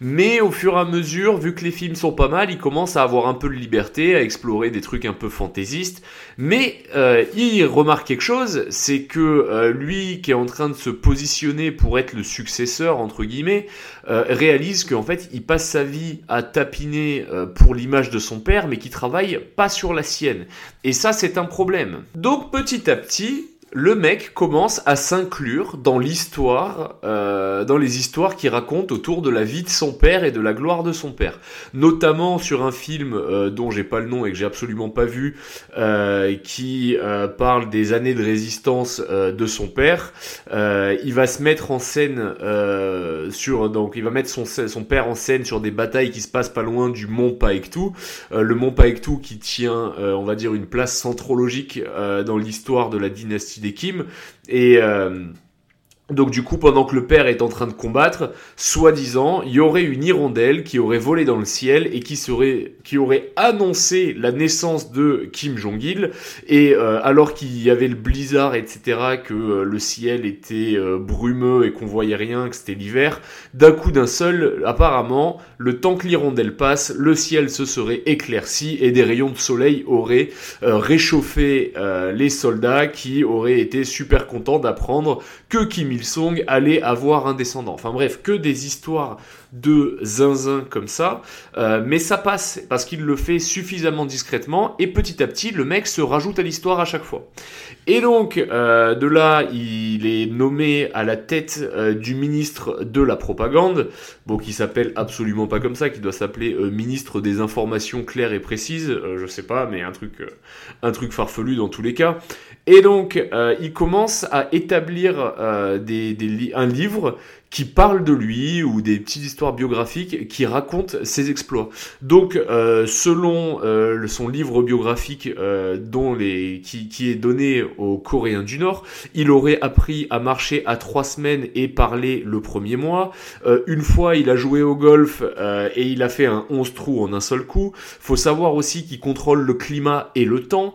mais au fur et à mesure, vu que les films sont pas mal, il commence à avoir un peu de liberté, à explorer des trucs un peu fantaisistes, mais euh, il remarque quelque chose, c'est que lui qui est en train de se positionner pour être le successeur, entre guillemets, réalise qu'en fait il passe sa vie à tapiner pour l'image de son père, mais qui travaille pas sur la sienne. Et ça, c'est un problème. Donc petit à petit, le mec commence à s'inclure dans l'histoire, euh, dans les histoires qui racontent autour de la vie de son père et de la gloire de son père. Notamment sur un film euh, dont j'ai pas le nom et que j'ai absolument pas vu, euh, qui euh, parle des années de résistance de son père. Il va se mettre en scène sur, donc il va mettre son, son père en scène sur des batailles qui se passent pas loin du mont Paektu. le mont Paektu qui tient, on va dire, une place centrologique dans l'histoire de la dynastie des Kim. Et euh, donc du coup, pendant que le père est en train de combattre, soi-disant, il y aurait une hirondelle qui aurait volé dans le ciel et qui serait, qui aurait annoncé la naissance de Kim Jong-il. Et euh, alors qu'il y avait le blizzard, etc., que euh, le ciel était euh, brumeux et qu'on voyait rien, que c'était l'hiver, d'un coup d'un seul, apparemment, le temps que l'hirondelle passe, le ciel se serait éclairci et des rayons de soleil auraient réchauffé les soldats qui auraient été super contents d'apprendre que Kim Il-sung allait avoir un descendant. Enfin bref, que des histoires de zinzin comme ça, euh, mais ça passe parce qu'il le fait suffisamment discrètement et petit à petit le mec se rajoute à l'histoire à chaque fois. Et donc euh, de là il est nommé à la tête euh, du ministre de la propagande, bon qui s'appelle absolument pas comme ça, qui doit s'appeler ministre des informations claires et précises, je sais pas, mais un truc un truc farfelu dans tous les cas. Et donc il commence à établir des, un livre qui parle de lui ou des petites histoires biographiques qui racontent ses exploits. Donc, euh, selon euh, son livre biographique euh, dont les, qui, est donné aux Coréens du Nord, il aurait appris à marcher à trois semaines et parler le premier mois. Une fois, il a joué au golf et il a fait un 11 trous en un seul coup. Faut savoir aussi qu'il contrôle le climat et le temps.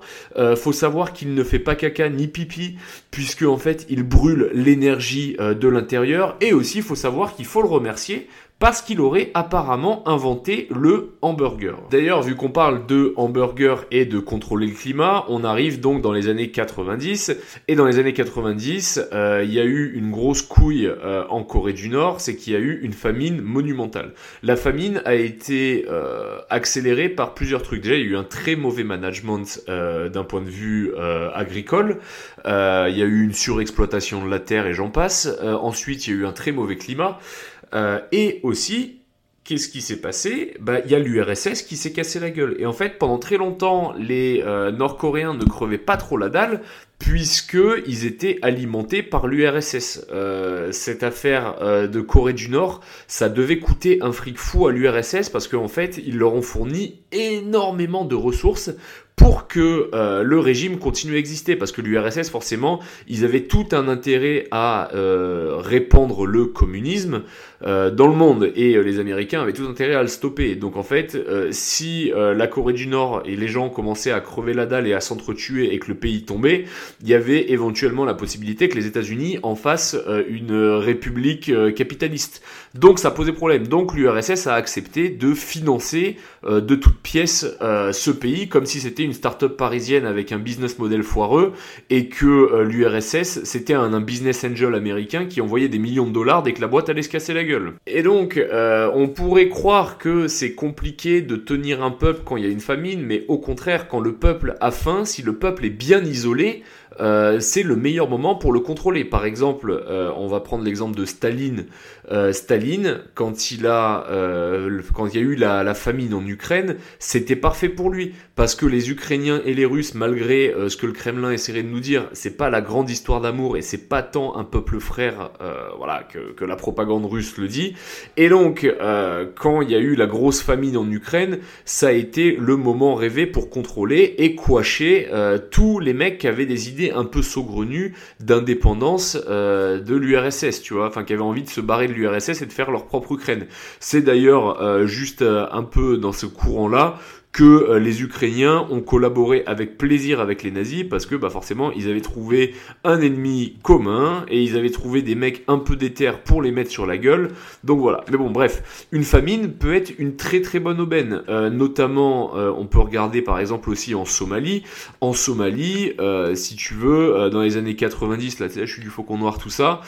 faut savoir qu'il ne fait pas caca ni pipi puisque en fait il brûle l'énergie de l'intérieur. Et aussi il faut savoir qu'il faut le remercier parce qu'il aurait apparemment inventé le hamburger. D'ailleurs, vu qu'on parle de hamburger et de contrôler le climat, on arrive donc dans les années 90, et dans les années 90, euh, il y a eu une grosse couille euh, en Corée du Nord, c'est qu'il y a eu une famine monumentale. La famine a été euh, accélérée par plusieurs trucs. Déjà, il y a eu un très mauvais management d'un point de vue agricole, il y a eu une surexploitation de la terre et j'en passe, ensuite il y a eu un très mauvais climat, et aussi Qu'est-ce qui s'est passé? Bah, Il y a l'URSS qui s'est cassé la gueule. Et en fait, pendant très longtemps, les euh, Nord-Coréens ne crevaient pas trop la dalle, puisqu'ils étaient alimentés par l'URSS. Euh, cette affaire euh, de Corée du Nord, ça devait coûter un fric fou à l'URSS, parce qu'en fait, ils leur ont fourni énormément de ressources pour que euh, le régime continue à exister, parce que l'URSS, forcément, ils avaient tout un intérêt à euh, répandre le communisme euh, dans le monde, et les Américains avaient tout intérêt à le stopper. Donc en fait, si la Corée du Nord et les gens commençaient à crever la dalle et à s'entretuer et que le pays tombait, il y avait éventuellement la possibilité que les États-Unis en fassent une république capitaliste. Donc ça posait problème. Donc l'URSS a accepté de financer de toutes pièces ce pays comme si c'était une start-up parisienne avec un business model foireux et que euh, l'URSS c'était un, business angel américain qui envoyait des millions de dollars dès que la boîte allait se casser la gueule. Et donc euh, on pourrait croire que c'est compliqué de tenir un peuple quand il y a une famine, mais au contraire quand le peuple a faim, si le peuple est bien isolé, euh, c'est le meilleur moment pour le contrôler. Par exemple, on va prendre l'exemple de Staline. Staline, quand il a, quand il y a eu la, famine en Ukraine, c'était parfait pour lui parce que les Ukrainiens et les Russes, malgré euh, ce que le Kremlin essaierait de nous dire, c'est pas la grande histoire d'amour et c'est pas tant un peuple frère, euh, voilà, que, la propagande russe le dit. Et donc, euh, quand il y a eu la grosse famine en Ukraine, ça a été le moment rêvé pour contrôler et couacher tous les mecs qui avaient des idées un peu saugrenues d'indépendance de l'URSS, tu vois, enfin qui avaient envie de se barrer de l'URSS et de faire leur propre Ukraine. C'est d'ailleurs juste un peu dans ce courant-là que euh, les Ukrainiens ont collaboré avec plaisir avec les nazis parce que bah forcément ils avaient trouvé un ennemi commun et ils avaient trouvé des mecs un peu déter pour les mettre sur la gueule. Donc voilà. Mais bon bref, une famine peut être une très très bonne aubaine. Euh, notamment euh, on peut regarder par exemple aussi en Somalie. En Somalie, si tu veux, dans les années 90, là, là je suis du faucon noir tout ça,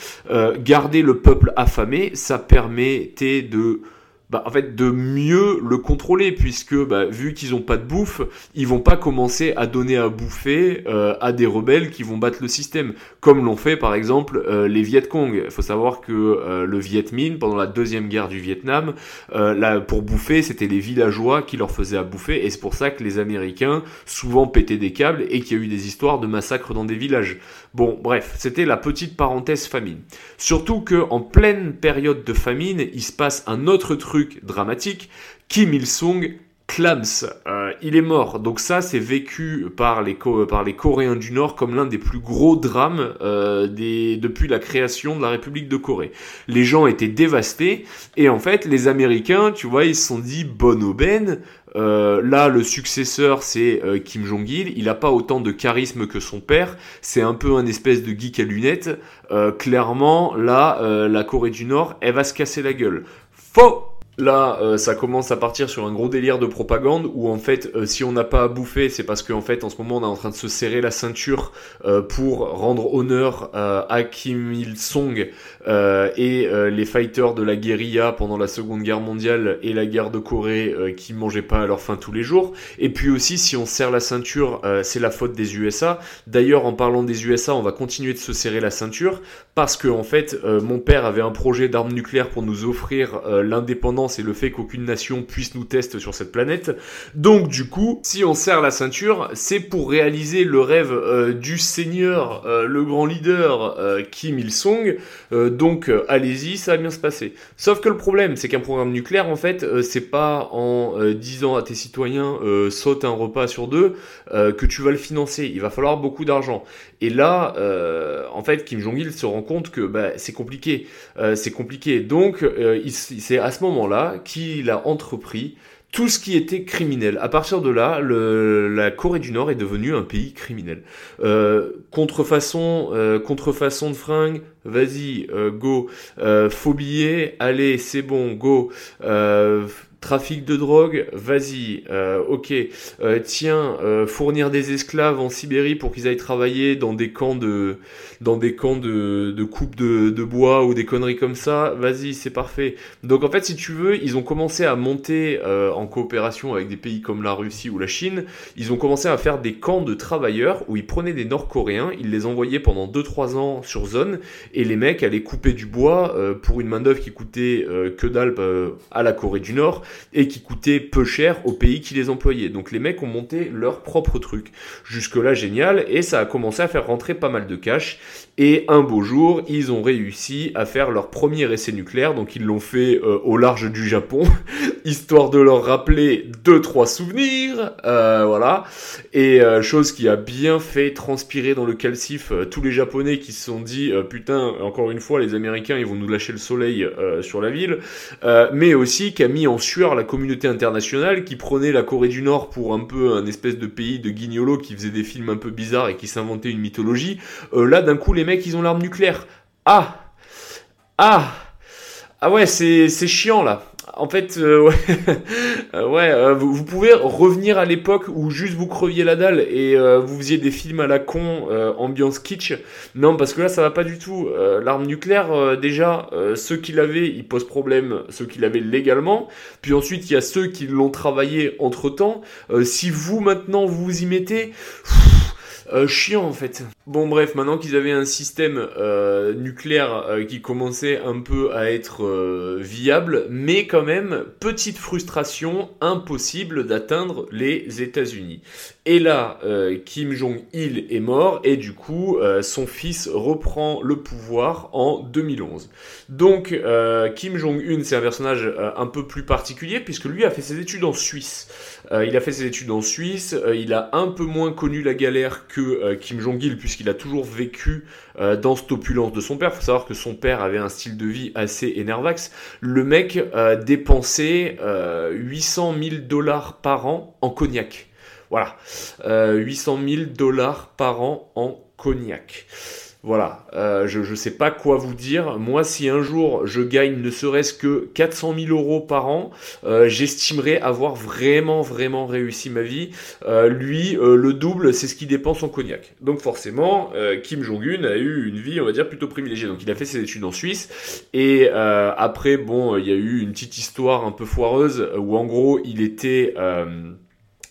garder le peuple affamé, ça permettait de bah, en fait, de mieux le contrôler, puisque bah, vu qu'ils n'ont pas de bouffe, ils vont pas commencer à donner à bouffer euh, à des rebelles qui vont battre le système, comme l'ont fait par exemple euh, les Viet Cong. Il faut savoir que euh, le Viet Minh, pendant la deuxième guerre du Vietnam, là, pour bouffer, c'était les villageois qui leur faisaient à bouffer, et c'est pour ça que les Américains souvent pétaient des câbles et qu'il y a eu des histoires de massacres dans des villages. Bon, bref, c'était la petite parenthèse famine. Surtout que en pleine période de famine, il se passe un autre truc dramatique. Kim Il-sung clams, euh, il est mort. Donc ça, c'est vécu par les, Coréens du Nord comme l'un des plus gros drames euh, depuis la création de la République de Corée. Les gens étaient dévastés et en fait, les Américains, tu vois, ils se sont dit bonne aubaine. Euh, là, le successeur, c'est euh, Kim Jong-il. Il n'a pas autant de charisme que son père. C'est un peu un espèce de geek à lunettes. Euh, clairement, là, la Corée du Nord, elle va se casser la gueule. Faux Là, euh, ça commence à partir sur un gros délire de propagande où en fait, euh, si on n'a pas à bouffer, c'est parce qu'en fait, en ce moment, on est en train de se serrer la ceinture euh, pour rendre honneur à Kim Il-sung et les fighters de la guérilla pendant la Seconde Guerre mondiale et la guerre de Corée qui mangeaient pas à leur faim tous les jours. Et puis aussi, si on serre la ceinture, c'est la faute des USA. D'ailleurs, en parlant des USA, on va continuer de se serrer la ceinture parce que en fait, mon père avait un projet d'armes nucléaires pour nous offrir l'indépendance c'est le fait qu'aucune nation puisse nous tester sur cette planète. Donc du coup, si on serre la ceinture, c'est pour réaliser le rêve euh, du seigneur, euh, le grand leader euh, Kim Il-sung. donc allez-y, ça va bien se passer. Sauf que le problème, c'est qu'un programme nucléaire, en fait, c'est pas en disant à tes citoyens saute un repas sur deux que tu vas le financer. Il va falloir beaucoup d'argent. Et là, en fait, Kim Jong-il se rend compte que bah, c'est compliqué. c'est compliqué. Donc, c'est à ce moment-là qu'il a entrepris tout ce qui était criminel. À partir de là, la Corée du Nord est devenue un pays criminel. Euh, contrefaçon, euh, contrefaçon de fringues, vas-y, euh, go. Faux billets, allez, c'est bon, go. Trafic de drogue, vas-y, euh, ok, euh, tiens, euh, fournir des esclaves en Sibérie pour qu'ils aillent travailler dans des camps de, dans des camps de, de coupe de, de bois ou des conneries comme ça, vas-y, c'est parfait. Donc en fait, si tu veux, ils ont commencé à monter euh, en coopération avec des pays comme la Russie ou la Chine, ils ont commencé à faire des camps de travailleurs où ils prenaient des Nord-Coréens, ils les envoyaient pendant 2-3 ans sur zone, et les mecs allaient couper du bois euh, pour une main-d'œuvre qui coûtait euh, que dalle à la Corée du Nord et qui coûtait peu cher au pays qui les employait. Donc les mecs ont monté leur propre truc. Jusque-là, génial, et ça a commencé à faire rentrer pas mal de cash. Et un beau jour, ils ont réussi à faire leur premier essai nucléaire, donc ils l'ont fait euh, au large du Japon, histoire de leur rappeler deux trois souvenirs, euh, voilà. Et euh, chose qui a bien fait transpirer dans le calcif euh, tous les Japonais qui se sont dit euh, putain, encore une fois, les Américains ils vont nous lâcher le soleil euh, sur la ville, mais aussi qui a mis en sueur la communauté internationale qui prenait la Corée du Nord pour un peu un espèce de pays de guignolo qui faisait des films un peu bizarres et qui s'inventait une mythologie. Là, d'un coup, les mecs ils ont l'arme nucléaire. Ah ah ah ouais, c'est chiant là. En fait, euh, ouais, Euh, ouais euh, vous, pouvez revenir à l'époque où juste vous creviez la dalle et vous faisiez des films à la con, ambiance kitsch. Non, parce que là, ça va pas du tout. L'arme nucléaire, déjà, ceux qui l'avaient, ils posent problème, ceux qui l'avaient légalement. Puis ensuite, il y a ceux qui l'ont travaillé entre temps. si vous maintenant vous vous y mettez. Euh, chiant en fait. Bon bref, maintenant qu'ils avaient un système euh, nucléaire euh, qui commençait un peu à être euh, viable, mais quand même, petite frustration, impossible d'atteindre les États-Unis. Et là, Kim Jong-il est mort et du coup, son fils reprend le pouvoir en 2011. Donc, Kim Jong-un, c'est un personnage un peu plus particulier puisque lui a fait ses études en Suisse. Euh, il a fait ses études en Suisse, euh, il a un peu moins connu la galère que euh, Kim Jong-il puisqu'il a toujours vécu dans cette opulence de son père. Faut savoir que son père avait un style de vie assez énervax. Le mec dépensait euh, 800 000 dollars par an en cognac. Voilà, euh, 800 000 dollars par an en cognac. Voilà, euh, je ne sais pas quoi vous dire. Moi, si un jour je gagne ne serait-ce que 400 000 euros par an, euh, j'estimerais avoir vraiment, vraiment réussi ma vie. Euh, lui, le double, c'est ce qu'il dépense en cognac. Donc forcément, Kim Jong-un a eu une vie, on va dire, plutôt privilégiée. Donc il a fait ses études en Suisse. Et après, bon, il y a eu une petite histoire un peu foireuse où en gros, il était...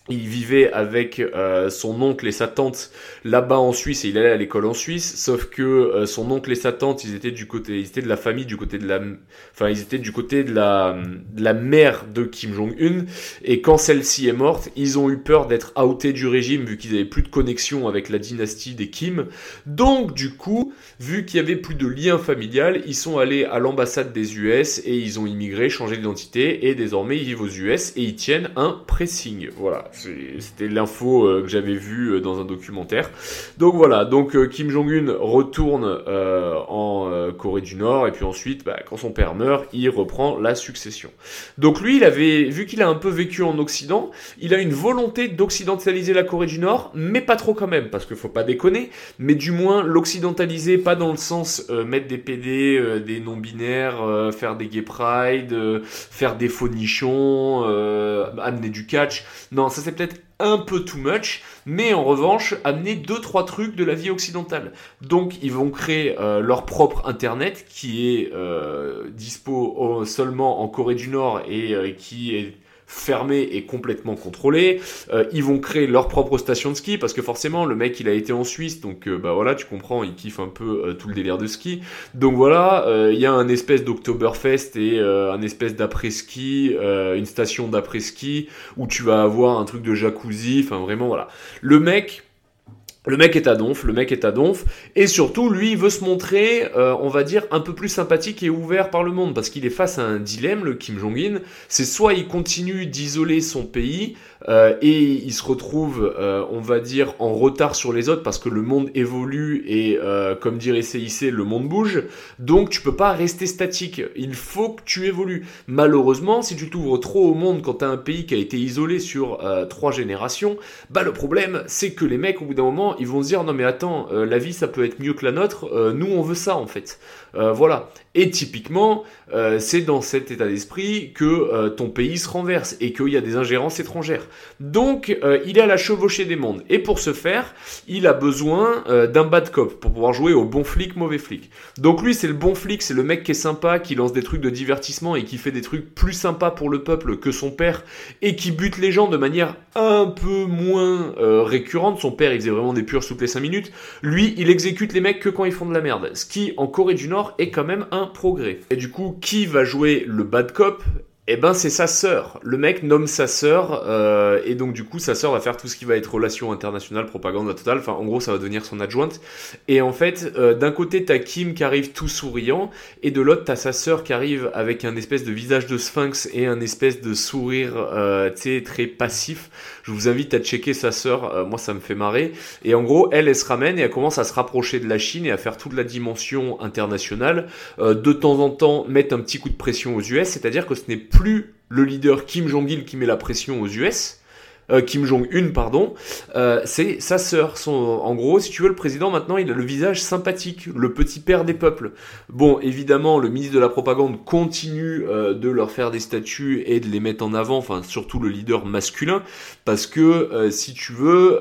il vivait avec euh, son oncle et sa tante là-bas en Suisse et il allait à l'école en Suisse. Sauf que euh, son oncle et sa tante, ils étaient du côté, ils étaient de la famille du côté de la, enfin ils étaient du côté de la, de la mère de Kim Jong Un. Et quand celle-ci est morte, ils ont eu peur d'être outés du régime vu qu'ils avaient plus de connexion avec la dynastie des Kim. Donc du coup, vu qu'il y avait plus de lien familial, ils sont allés à l'ambassade des US et ils ont immigré, changé d'identité et désormais ils vivent aux US et ils tiennent un pressing. Voilà. C'était l'info euh, que j'avais vue euh, dans un documentaire. Donc voilà, donc euh, Kim Jong-un retourne euh, en Corée du Nord et puis ensuite, bah, quand son père meurt, il reprend la succession. Donc lui, il avait, vu qu'il a un peu vécu en Occident, il a une volonté d'occidentaliser la Corée du Nord, mais pas trop quand même, parce qu'il faut pas déconner, mais du moins l'occidentaliser, pas dans le sens euh, mettre des PD, euh, des non-binaires, euh, faire des gay pride, euh, faire des faux nichons, euh, amener du catch. Non, ça c'est peut-être un peu too much, mais en revanche, amener deux trois trucs de la vie occidentale. Donc, ils vont créer euh, leur propre internet qui est euh, dispo seulement en Corée du Nord et euh, qui est fermé et complètement contrôlé. Euh, ils vont créer leur propre station de ski parce que forcément le mec il a été en Suisse donc euh, bah voilà tu comprends il kiffe un peu euh, tout le délire de ski. Donc voilà euh, il y a un espèce d'Oktoberfest et un espèce d'après ski, une station d'après ski où tu vas avoir un truc de jacuzzi. Enfin vraiment voilà le mec Le mec est à donf, le mec est à donf, et surtout, lui, il veut se montrer, euh, on va dire, un peu plus sympathique et ouvert par le monde, parce qu'il est face à un dilemme, le Kim Jong-un, c'est soit il continue d'isoler son pays, euh, et il se retrouve, euh, on va dire, en retard sur les autres, parce que le monde évolue, et comme dirait CIC, le monde bouge, donc tu peux pas rester statique, il faut que tu évolues. Malheureusement, si tu t'ouvres trop au monde quand t'as un pays qui a été isolé sur trois générations, bah le problème, c'est que les mecs, au bout d'un moment, ils vont se dire non mais attends, euh, la vie ça peut être mieux que la nôtre, euh, nous on veut ça en fait. Euh, voilà. Et typiquement, c'est dans cet état d'esprit que ton pays se renverse et qu'il y a des ingérences étrangères. Donc il est à la chevauchée des mondes. Et pour ce faire, il a besoin d'un bad cop pour pouvoir jouer au bon flic, mauvais flic. Donc lui c'est le bon flic, c'est le mec qui est sympa, qui lance des trucs de divertissement et qui fait des trucs plus sympas pour le peuple que son père et qui bute les gens de manière un peu moins récurrente. Son père il faisait vraiment des purges toutes les 5 minutes. Lui, il exécute les mecs que quand ils font de la merde. Ce qui, en Corée du Nord, est quand même un progrès. Et du coup, qui va jouer le bad cop? Eh ben c'est sa sœur. Le mec nomme sa sœur euh, et donc du coup sa sœur va faire tout ce qui va être relations internationales, propagande totale. Enfin en gros ça va devenir son adjointe. Et en fait euh, d'un côté t'as Kim qui arrive tout souriant et de l'autre t'as sa sœur qui arrive avec un espèce de visage de sphinx et un espèce de sourire euh, très passif. Je vous invite à checker sa sœur. Euh, moi ça me fait marrer. Et en gros elle elle se ramène et elle commence à se rapprocher de la Chine et à faire toute la dimension internationale. Euh, de temps en temps mettre un petit coup de pression aux US, c'est-à-dire que ce n'est plus le leader Kim Jong-il qui met la pression aux US, euh, Kim Jong-un, pardon, euh, c'est sa sœur. Son, en gros, si tu veux, le président maintenant, il a le visage sympathique, le petit père des peuples. Bon, évidemment, le ministre de la propagande continue euh, de leur faire des statues et de les mettre en avant, enfin surtout le leader masculin, parce que si tu veux,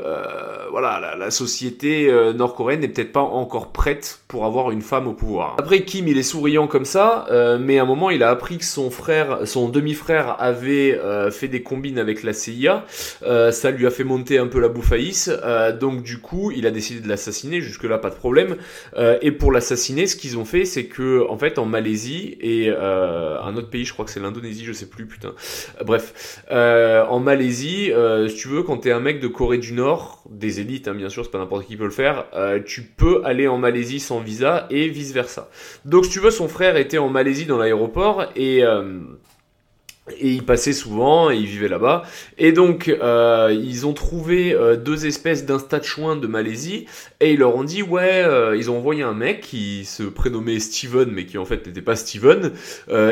voilà, la, la société nord-coréenne n'est peut-être pas encore prête pour avoir une femme au pouvoir. Après, Kim, il est souriant comme ça, mais à un moment, il a appris que son frère, son demi-frère avait fait des combines avec la CIA. Euh, ça lui a fait monter un peu la bouffaïs. Euh, donc du coup, il a décidé de l'assassiner. Jusque là, pas de problème. Euh, et pour l'assassiner, ce qu'ils ont fait, c'est que en fait, en Malaisie et un autre pays, je crois que c'est l'Indonésie, je sais plus, putain. bref, en Malaisie, si tu veux, quand t'es un mec de Corée du Nord, des élites, hein, bien sûr, c'est pas n'importe qui peut le faire, tu peux aller en Malaisie sans visa et vice versa. Donc si tu veux, son frère était en Malaisie dans l'aéroport et et il passait souvent et il vivait là-bas. Et donc, euh, ils ont trouvé euh, deux espèces d'insta-chouins de Malaisie et ils leur ont dit, ouais, euh, ils ont envoyé un mec qui se prénommait Steven, mais qui en fait n'était pas Steven.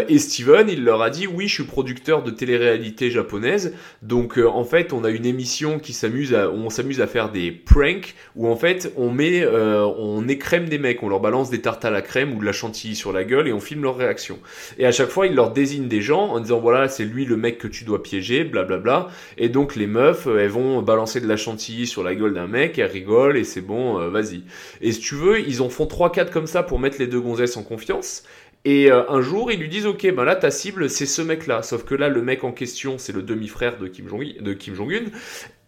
et Steven, il leur a dit, oui, je suis producteur de télé-réalité japonaise. Donc, en fait, on a une émission qui s'amuse à, on s'amuse à faire des pranks où en fait, on met, on écrème des mecs, on leur balance des tartes à la crème ou de la chantilly sur la gueule et on filme leurs réactions. Et à chaque fois, ils leur désignent des gens en disant, voilà, c'est lui le mec que tu dois piéger, blablabla. Et donc les meufs, euh, elles vont balancer de la chantilly sur la gueule d'un mec, elles rigolent et c'est bon, euh, vas-y. Et si tu veux, ils en font 3-4 comme ça pour mettre les deux gonzesses en confiance. Et euh, un jour, ils lui disent Ok, ben là, ta cible, c'est ce mec-là. Sauf que là, le mec en question, c'est le demi-frère de Kim Jong-un.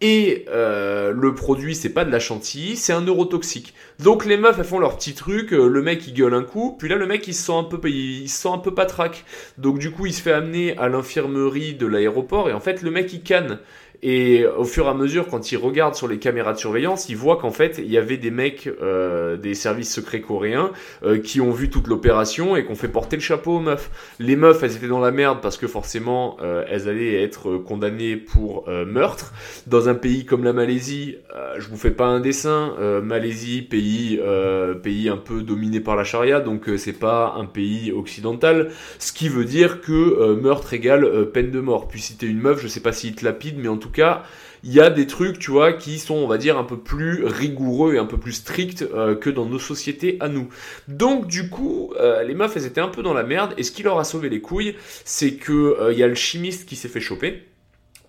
Et euh, le produit, c'est pas de la chantilly, c'est un neurotoxique. Donc les meufs, elles font leur petit truc. Euh, le mec, il gueule un coup. Puis là, le mec, il se sent un peu, il se sent un peu patraque. Donc du coup, il se fait amener à l'infirmerie de l'aéroport. Et en fait, le mec, il canne. Et au fur et à mesure, quand il regarde sur les caméras de surveillance, il voit qu'en fait, il y avait des mecs euh, des services secrets coréens euh, qui ont vu toute l'opération et qu'on fait porter le chapeau aux meufs. Les meufs, elles étaient dans la merde parce que forcément, euh, elles allaient être condamnées pour meurtre. Dans un pays comme la Malaisie, je vous fais pas un dessin. Malaisie, pays, pays un peu dominé par la charia, donc c'est pas un pays occidental. Ce qui veut dire que meurtre égale peine de mort. Puis si t'es une meuf, je sais pas si te lapide, mais en tout cas, il y a des trucs, tu vois, qui sont, on va dire, un peu plus rigoureux et un peu plus stricts euh, que dans nos sociétés à nous. Donc, du coup, euh, les meufs, elles étaient un peu dans la merde. Et ce qui leur a sauvé les couilles, c'est que euh, il y a le chimiste qui s'est fait choper.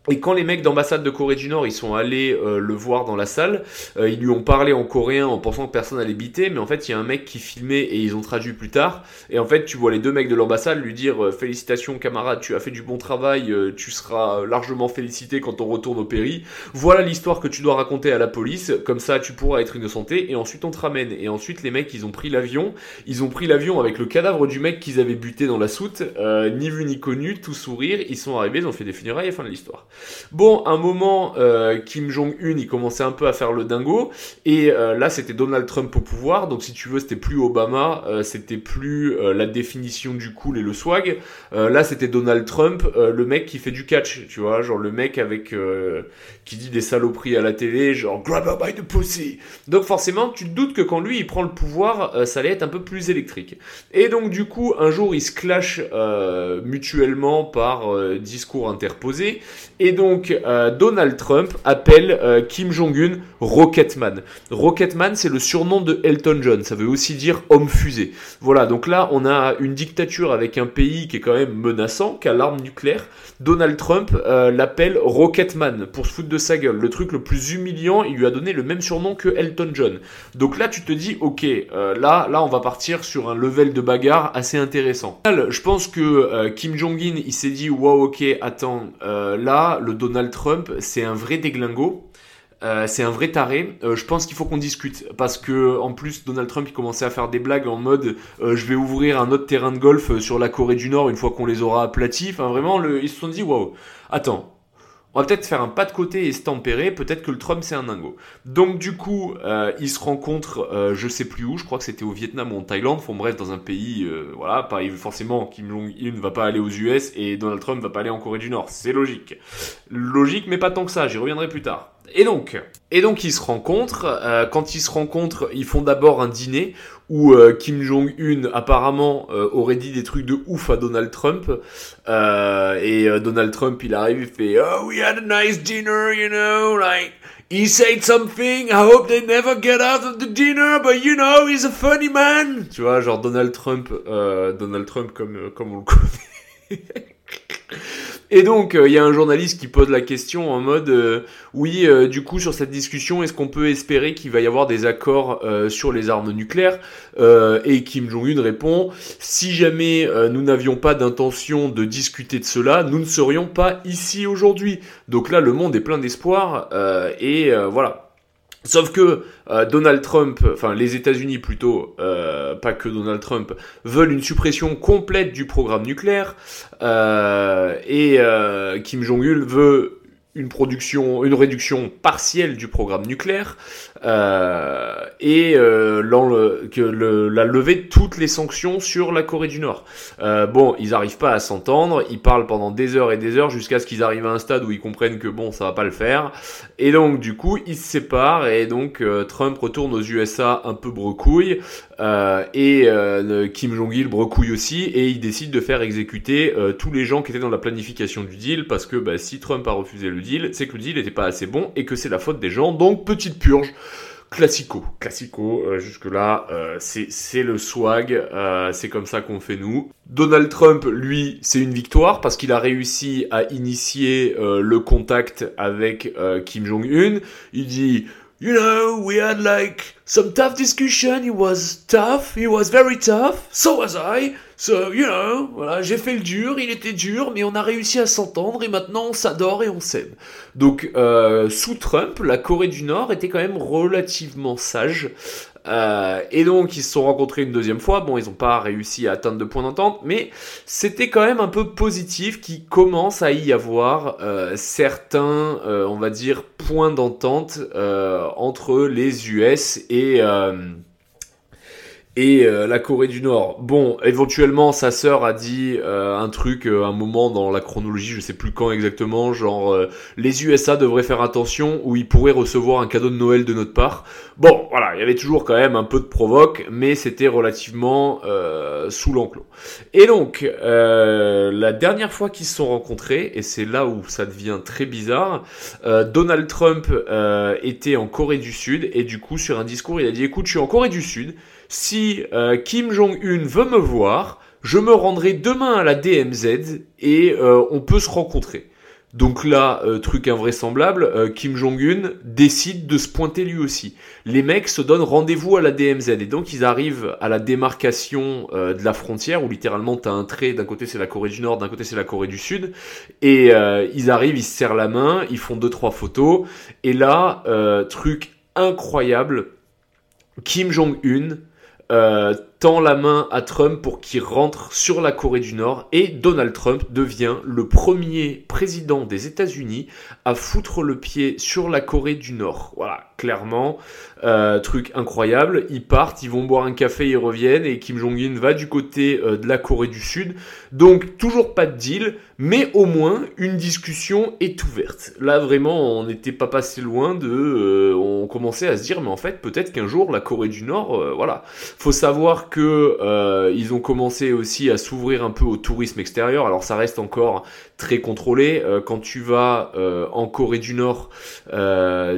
Et quand les mecs d'ambassade de Corée du Nord, ils sont allés euh, le voir dans la salle, euh, ils lui ont parlé en coréen en pensant que personne allait biter, mais en fait, il y a un mec qui filmait et ils ont traduit plus tard. Et en fait, tu vois les deux mecs de l'ambassade lui dire euh, Félicitations camarade, tu as fait du bon travail, tu seras largement félicité quand on retourne au péri. Voilà l'histoire que tu dois raconter à la police, comme ça tu pourras être innocenté, et ensuite on te ramène. Et ensuite, les mecs, ils ont pris l'avion, ils ont pris l'avion avec le cadavre du mec qu'ils avaient buté dans la soute, ni vu ni connu, tout sourire, ils sont arrivés, ils ont fait des funérailles et fin de l'histoire. Bon, un moment, euh, Kim Jong-un, il commençait un peu à faire le dingo, et euh, là, c'était Donald Trump au pouvoir, donc si tu veux, c'était plus Obama, euh, c'était plus la définition du cool et le swag. là, c'était Donald Trump, le mec qui fait du catch, tu vois, genre le mec avec qui dit des saloperies à la télé, genre grab her by the pussy. Donc forcément, tu te doutes que quand lui, il prend le pouvoir, ça allait être un peu plus électrique. Et donc du coup, un jour, ils se clashent mutuellement par discours interposés, donc, euh, Donald Trump appelle euh, Kim Jong-un Rocketman. Rocketman, c'est le surnom de Elton John. Ça veut aussi dire homme fusée. Voilà, donc là, on a une dictature avec un pays qui est quand même menaçant, qui a l'arme nucléaire. Donald Trump euh, l'appelle Rocketman pour se foutre de sa gueule. Le truc le plus humiliant, il lui a donné le même surnom que Elton John. Donc là, tu te dis, ok, là, là, on va partir sur un level de bagarre assez intéressant. Je pense que Kim Jong-un, il s'est dit, wow, ok, attends, là, le Donald Trump, c'est un vrai déglingo. Euh, c'est un vrai taré. Euh, je pense qu'il faut qu'on discute parce que en plus Donald Trump il commençait à faire des blagues en mode euh, je vais ouvrir un autre terrain de golf sur la Corée du Nord une fois qu'on les aura aplatis. Enfin vraiment ils se sont dit waouh. Attends, on va peut-être faire un pas de côté et se tempérer, peut-être que le Trump c'est un dingo. Donc du coup, euh, se rencontrent, euh, je sais plus où, je crois que c'était au Vietnam ou en Thaïlande, enfin bref, dans un pays, euh, voilà, pas forcément Kim Jong-un ne va pas aller aux US et Donald Trump va pas aller en Corée du Nord, c'est logique. Logique, mais pas tant que ça, j'y reviendrai plus tard. Et donc, et donc ils se rencontrent. Euh, quand ils se rencontrent, ils font d'abord un dîner où euh, Kim Jong-un apparemment euh, aurait dit des trucs de ouf à Donald Trump. et Donald Trump, il arrive, il fait "Oh, we had a nice dinner, you know, like." He said something, I hope they never get out of the dinner, but you know, he's a funny man. Tu vois, genre Donald Trump, Donald Trump comme, comme on le connaît. Et donc, il euh, y a un journaliste qui pose la question en mode, euh, oui, euh, du coup, sur cette discussion, est-ce qu'on peut espérer qu'il va y avoir des accords sur les armes nucléaires? Et Kim Jong-un répond, si jamais nous n'avions pas d'intention de discuter de cela, nous ne serions pas ici aujourd'hui. Donc là, le monde est plein d'espoir, et voilà. Sauf que euh, Donald Trump, enfin les États-Unis plutôt, euh, pas que Donald Trump, veulent une suppression complète du programme nucléaire euh, et Kim Jong-il veut une production, une réduction partielle du programme nucléaire euh, et euh, que le, la levée de toutes les sanctions sur la Corée du Nord. Euh, bon, ils n'arrivent pas à s'entendre, ils parlent pendant des heures et des heures jusqu'à ce qu'ils arrivent à un stade où ils comprennent que bon, ça va pas le faire. Et donc du coup, ils se séparent et donc euh, Trump retourne aux USA un peu brecouille euh, et euh, Kim Jong-il brecouille aussi et il décide de faire exécuter tous les gens qui étaient dans la planification du deal parce que bah, si Trump a refusé le deal, c'est que le deal n'était pas assez bon et que c'est la faute des gens. Donc petite purge classico. Classico, euh, jusque-là, euh, c'est le swag, euh, c'est comme ça qu'on fait nous. Donald Trump, lui, c'est une victoire parce qu'il a réussi à initier le contact avec Kim Jong-un. Il dit you know, we had like some tough discussion. He was tough. He was very tough. So was I. So, you know, voilà, j'ai fait le dur, il était dur, mais on a réussi à s'entendre et maintenant on s'adore et on s'aime. Donc, euh, sous Trump, la Corée du Nord était quand même relativement sage. Euh, et donc ils se sont rencontrés une deuxième fois. Bon, ils n'ont pas réussi à atteindre de points d'entente, mais c'était quand même un peu positif qu'il commence à y avoir euh, certains, euh, on va dire, points d'entente entre les US et et euh, la Corée du Nord. Bon, éventuellement, sa sœur a dit euh, un truc, euh, un moment dans la chronologie, je sais plus quand exactement, genre les USA devraient faire attention ou ils pourraient recevoir un cadeau de Noël de notre part. Bon, voilà, il y avait toujours quand même un peu de provoque, mais c'était relativement sous l'enclos. Et donc, la dernière fois qu'ils se sont rencontrés, et c'est là où ça devient très bizarre, Donald Trump était en Corée du Sud et du coup, sur un discours, il a dit, écoute, je suis en Corée du Sud si euh, Kim Jong-un veut me voir, je me rendrai demain à la DMZ et euh, on peut se rencontrer. Donc là, euh, truc invraisemblable, Kim Jong-un décide de se pointer lui aussi. Les mecs se donnent rendez-vous à la DMZ et donc ils arrivent à la démarcation de la frontière où littéralement t'as un trait, d'un côté c'est la Corée du Nord, d'un côté c'est la Corée du Sud, et ils arrivent, ils se serrent la main, ils font deux trois photos, et là, truc incroyable, Kim Jong-un euh, la main à Trump pour qu'il rentre sur la Corée du Nord et Donald Trump devient le premier président des États-Unis à foutre le pied sur la Corée du Nord. Voilà, clairement, euh, truc incroyable. Ils partent, ils vont boire un café, ils reviennent et Kim Jong-un va du côté euh, de la Corée du Sud. Donc toujours pas de deal, mais au moins une discussion est ouverte. Là vraiment, on n'était pas passé loin de, euh, on commençait à se dire, mais en fait peut-être qu'un jour la Corée du Nord, voilà. Faut savoir que ils ont commencé aussi à s'ouvrir un peu au tourisme extérieur. Alors ça reste encore très contrôlé. quand tu vas en Corée du Nord,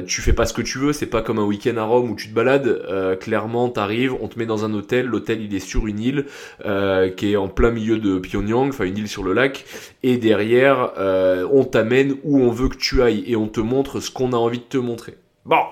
tu fais pas ce que tu veux. C'est pas comme un week-end à Rome où tu te balades. Euh, clairement, t'arrives, on te met dans un hôtel. L'hôtel, il est sur une île euh, qui est en plein milieu de Pyongyang, enfin une île sur le lac. Et derrière, euh, on t'amène où on veut que tu ailles et on te montre ce qu'on a envie de te montrer. Bon.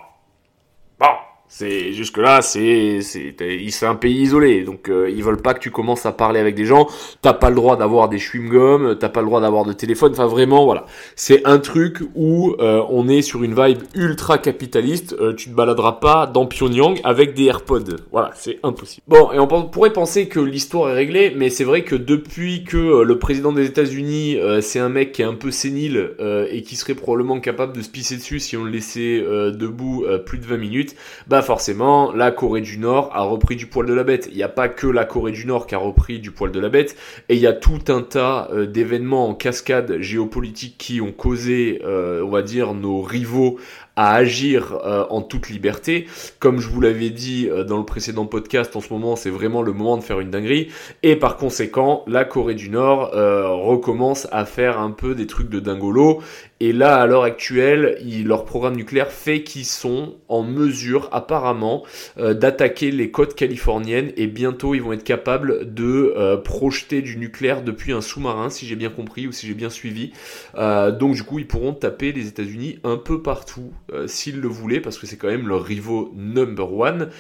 C'est jusque là, c'est c'est un pays isolé, donc euh, ils veulent pas que tu commences à parler avec des gens. T'as pas le droit d'avoir des chewing gum, t'as pas le droit d'avoir de téléphone. Enfin vraiment, voilà, c'est un truc où euh, on est sur une vibe ultra capitaliste. Euh, tu te baladeras pas dans Pyongyang avec des AirPods. Voilà, c'est impossible. Bon, et on pourrait penser que l'histoire est réglée, mais c'est vrai que depuis que le président des États-Unis, c'est un mec qui est un peu sénile et qui serait probablement capable de se pisser dessus si on le laissait debout plus de 20 minutes. Bah, forcément, la Corée du Nord a repris du poil de la bête. Il n'y a pas que la Corée du Nord qui a repris du poil de la bête, et il y a tout un tas euh, d'événements en cascade géopolitique qui ont causé, euh, on va dire, nos rivaux à agir euh, en toute liberté. Comme je vous l'avais dit dans le précédent podcast, en ce moment, c'est vraiment le moment de faire une dinguerie. Et par conséquent, la Corée du Nord recommence à faire un peu des trucs de dingolo. Et là, à l'heure actuelle, leur programme nucléaire fait qu'ils sont en mesure, apparemment, euh, d'attaquer les côtes californiennes. Et bientôt, ils vont être capables de euh, projeter du nucléaire depuis un sous-marin, si j'ai bien compris ou si j'ai bien suivi. Euh, donc, du coup, ils pourront taper les États-Unis un peu partout, s'ils le voulaient, parce que c'est quand même leur rivaux number one.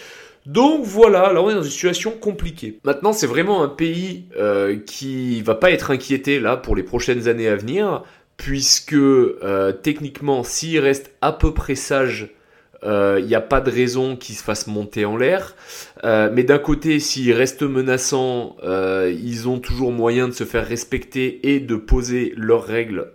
Donc voilà, là on est dans une situation compliquée. Maintenant c'est vraiment un pays qui va pas être inquiété là pour les prochaines années à venir, puisque euh, techniquement, s'il reste à peu près sage il euh, n'y a pas de raison qu'il se fasse monter en l'air. Euh, mais d'un côté, s'ils restent menaçants, euh, ils ont toujours moyen de se faire respecter et de poser leurs règles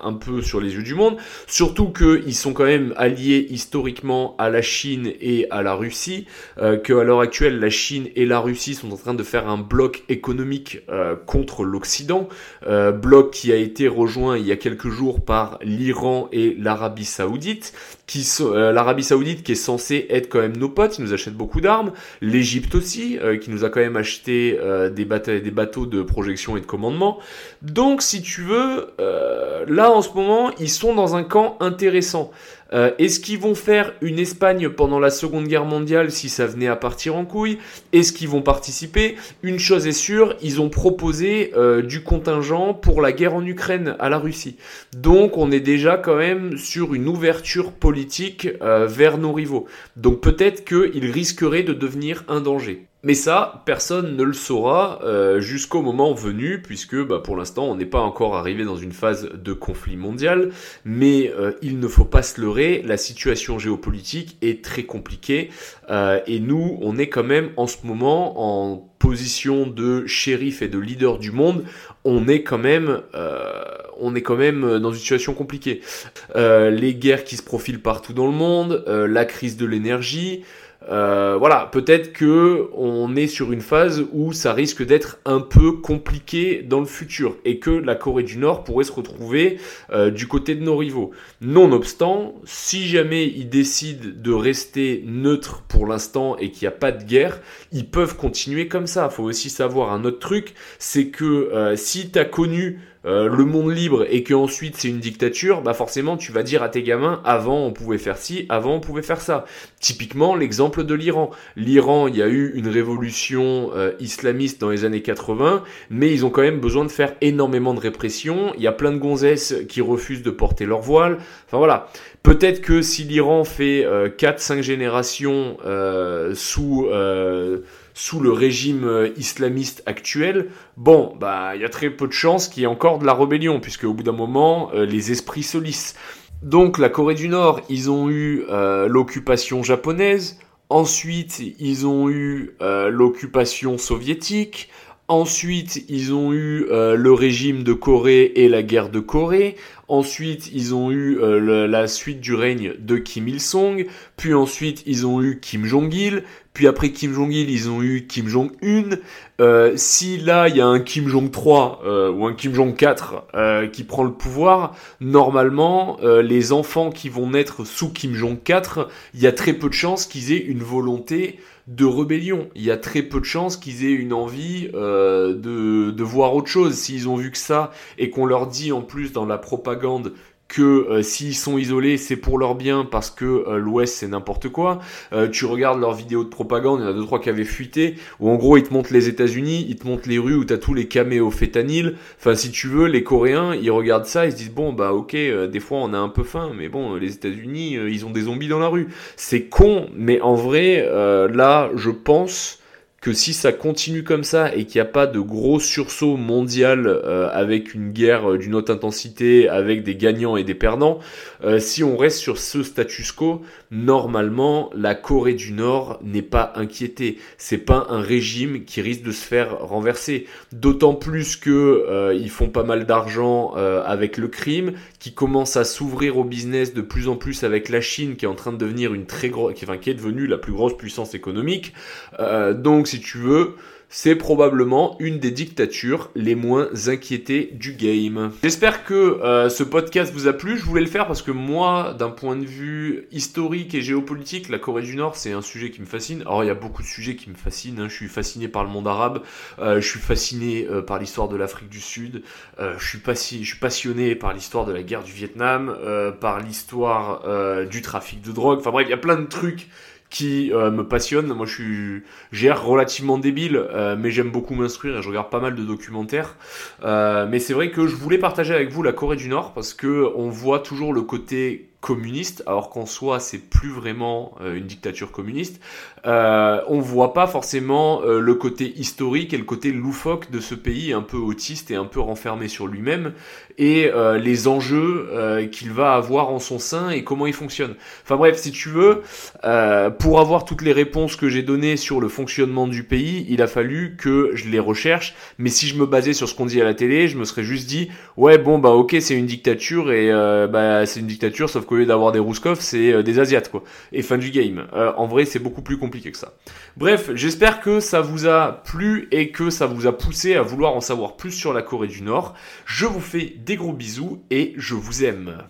un peu sur les yeux du monde. Surtout qu'ils sont quand même alliés historiquement à la Chine et à la Russie. que à l'heure actuelle, la Chine et la Russie sont en train de faire un bloc économique contre l'Occident. bloc qui a été rejoint il y a quelques jours par l'Iran et l'Arabie Saoudite. Qui l'Arabie Saoudite qui est censée être quand même nos potes, ils nous achètent beaucoup d'armes, l'Égypte aussi, euh, qui nous a quand même acheté euh, des, bateaux, de projection et de commandement. Donc si tu veux, euh, là en ce moment, ils sont dans un camp intéressant. Euh, est-ce qu'ils vont faire une Espagne pendant la Seconde Guerre mondiale si ça venait à partir en couille? Est-ce qu'ils vont participer? Une chose est sûre, ils ont proposé euh, du contingent pour la guerre en Ukraine à la Russie. Donc on est déjà quand même sur une ouverture politique euh, vers nos rivaux. Donc peut-être qu'ils risqueraient de devenir un danger. Mais ça, personne ne le saura euh, jusqu'au moment venu, puisque bah, pour l'instant, on n'est pas encore arrivé dans une phase de conflit mondial. Mais euh, il ne faut pas se leurrer, la situation géopolitique est très compliquée. Euh, et nous, on est quand même en ce moment en position de shérif et de leader du monde. On est quand même on est quand même dans une situation compliquée. les guerres qui se profilent partout dans le monde, la crise de l'énergie, euh, voilà, peut-être que on est sur une phase où ça risque d'être un peu compliqué dans le futur et que la Corée du Nord pourrait se retrouver euh, du côté de nos rivaux. Nonobstant, si jamais ils décident de rester neutres pour l'instant et qu'il n'y a pas de guerre, ils peuvent continuer comme ça. Faut aussi savoir un autre truc, c'est que euh, si tu as connu euh, le monde libre et que ensuite c'est une dictature, bah forcément tu vas dire à tes gamins avant on pouvait faire ci, avant on pouvait faire ça. Typiquement l'exemple de l'Iran. L'Iran, il y a eu une révolution euh, islamiste dans les années 80, mais ils ont quand même besoin de faire énormément de répression. Il y a plein de gonzesses qui refusent de porter leur voile. Enfin voilà. Peut-être que si l'Iran fait 4-5 euh, générations sous sous le régime euh, islamiste actuel, bon, bah, il y a très peu de chances qu'il y ait encore de la rébellion, puisque au bout d'un moment, euh, les esprits se lissent. Donc, la Corée du Nord, ils ont eu euh, l'occupation japonaise. Ensuite, ils ont eu l'occupation soviétique. Ensuite, ils ont eu le régime de Corée et la guerre de Corée. Ensuite, ils ont eu euh, la suite du règne de Kim Il-sung. Puis ensuite, ils ont eu Kim Jong-il. Puis après Kim Jong-il, ils ont eu Kim Jong-un. Euh, si là, il y a un Kim Jong-3 euh, ou un Kim Jong-4 qui prend le pouvoir, normalement, les enfants qui vont naître sous Kim Jong-4, il y a très peu de chances qu'ils aient une volonté de rébellion. Il y a très peu de chances qu'ils aient une envie euh, de, de voir autre chose. S'ils ont vu que ça et qu'on leur dit en plus dans la propagande que euh, s'ils sont isolés, c'est pour leur bien parce que euh, l'Ouest c'est n'importe quoi. Euh, tu regardes leurs vidéos de propagande, il y en a deux trois qui avaient fuité, où en gros ils te montrent les États-Unis, ils te montrent les rues où t'as tous les caméos fétanyl. Enfin, si tu veux, les Coréens, ils regardent ça, ils se disent bon bah ok, des fois on a un peu faim, mais bon, les États-Unis, ils ont des zombies dans la rue. C'est con, mais en vrai, là, je pense que si ça continue comme ça et qu'il n'y a pas de gros sursaut mondial euh, avec une guerre euh, d'une haute intensité, avec des gagnants et des perdants, euh, si on reste sur ce status quo, normalement la Corée du Nord n'est pas inquiétée. C'est pas un régime qui risque de se faire renverser. D'autant plus que ils font pas mal d'argent avec le crime, qui commence à s'ouvrir au business de plus en plus avec la Chine, qui est en train de devenir une très grosse, enfin, qui est devenue la plus grosse puissance économique. donc tu veux, c'est probablement une des dictatures les moins inquiétées du game. J'espère que euh, ce podcast vous a plu. Je voulais le faire parce que moi, d'un point de vue historique et géopolitique, la Corée du Nord, c'est un sujet qui me fascine. Alors, il y a beaucoup de sujets qui me fascinent. Hein. Je suis fasciné par le monde arabe. Euh, je suis fasciné euh, par l'histoire de l'Afrique du Sud. je, suis je suis passionné par l'histoire de la guerre du Vietnam, par l'histoire du trafic de drogue. Enfin bref, il y a plein de trucs qui euh, me passionne. Moi, je suis j'ai relativement débile, euh, mais j'aime beaucoup m'instruire et je regarde pas mal de documentaires. Euh, mais c'est vrai que je voulais partager avec vous la Corée du Nord parce que on voit toujours le côté communiste, alors qu'en soi c'est plus vraiment euh, une dictature communiste, euh, on voit pas forcément euh, le côté historique et le côté loufoque de ce pays un peu autiste et un peu renfermé sur lui-même et euh, les enjeux qu'il va avoir en son sein et comment il fonctionne. Enfin bref, si tu veux, pour avoir toutes les réponses que j'ai données sur le fonctionnement du pays, il a fallu que je les recherche, mais si je me basais sur ce qu'on dit à la télé, je me serais juste dit ouais bon bah ok c'est une dictature et bah c'est une dictature sauf d'avoir des Rouskov, c'est euh, des Asiates, quoi. Et fin du game. Euh, en vrai, c'est beaucoup plus compliqué que ça. Bref, j'espère que ça vous a plu et que ça vous a poussé à vouloir en savoir plus sur la Corée du Nord. Je vous fais des gros bisous et je vous aime.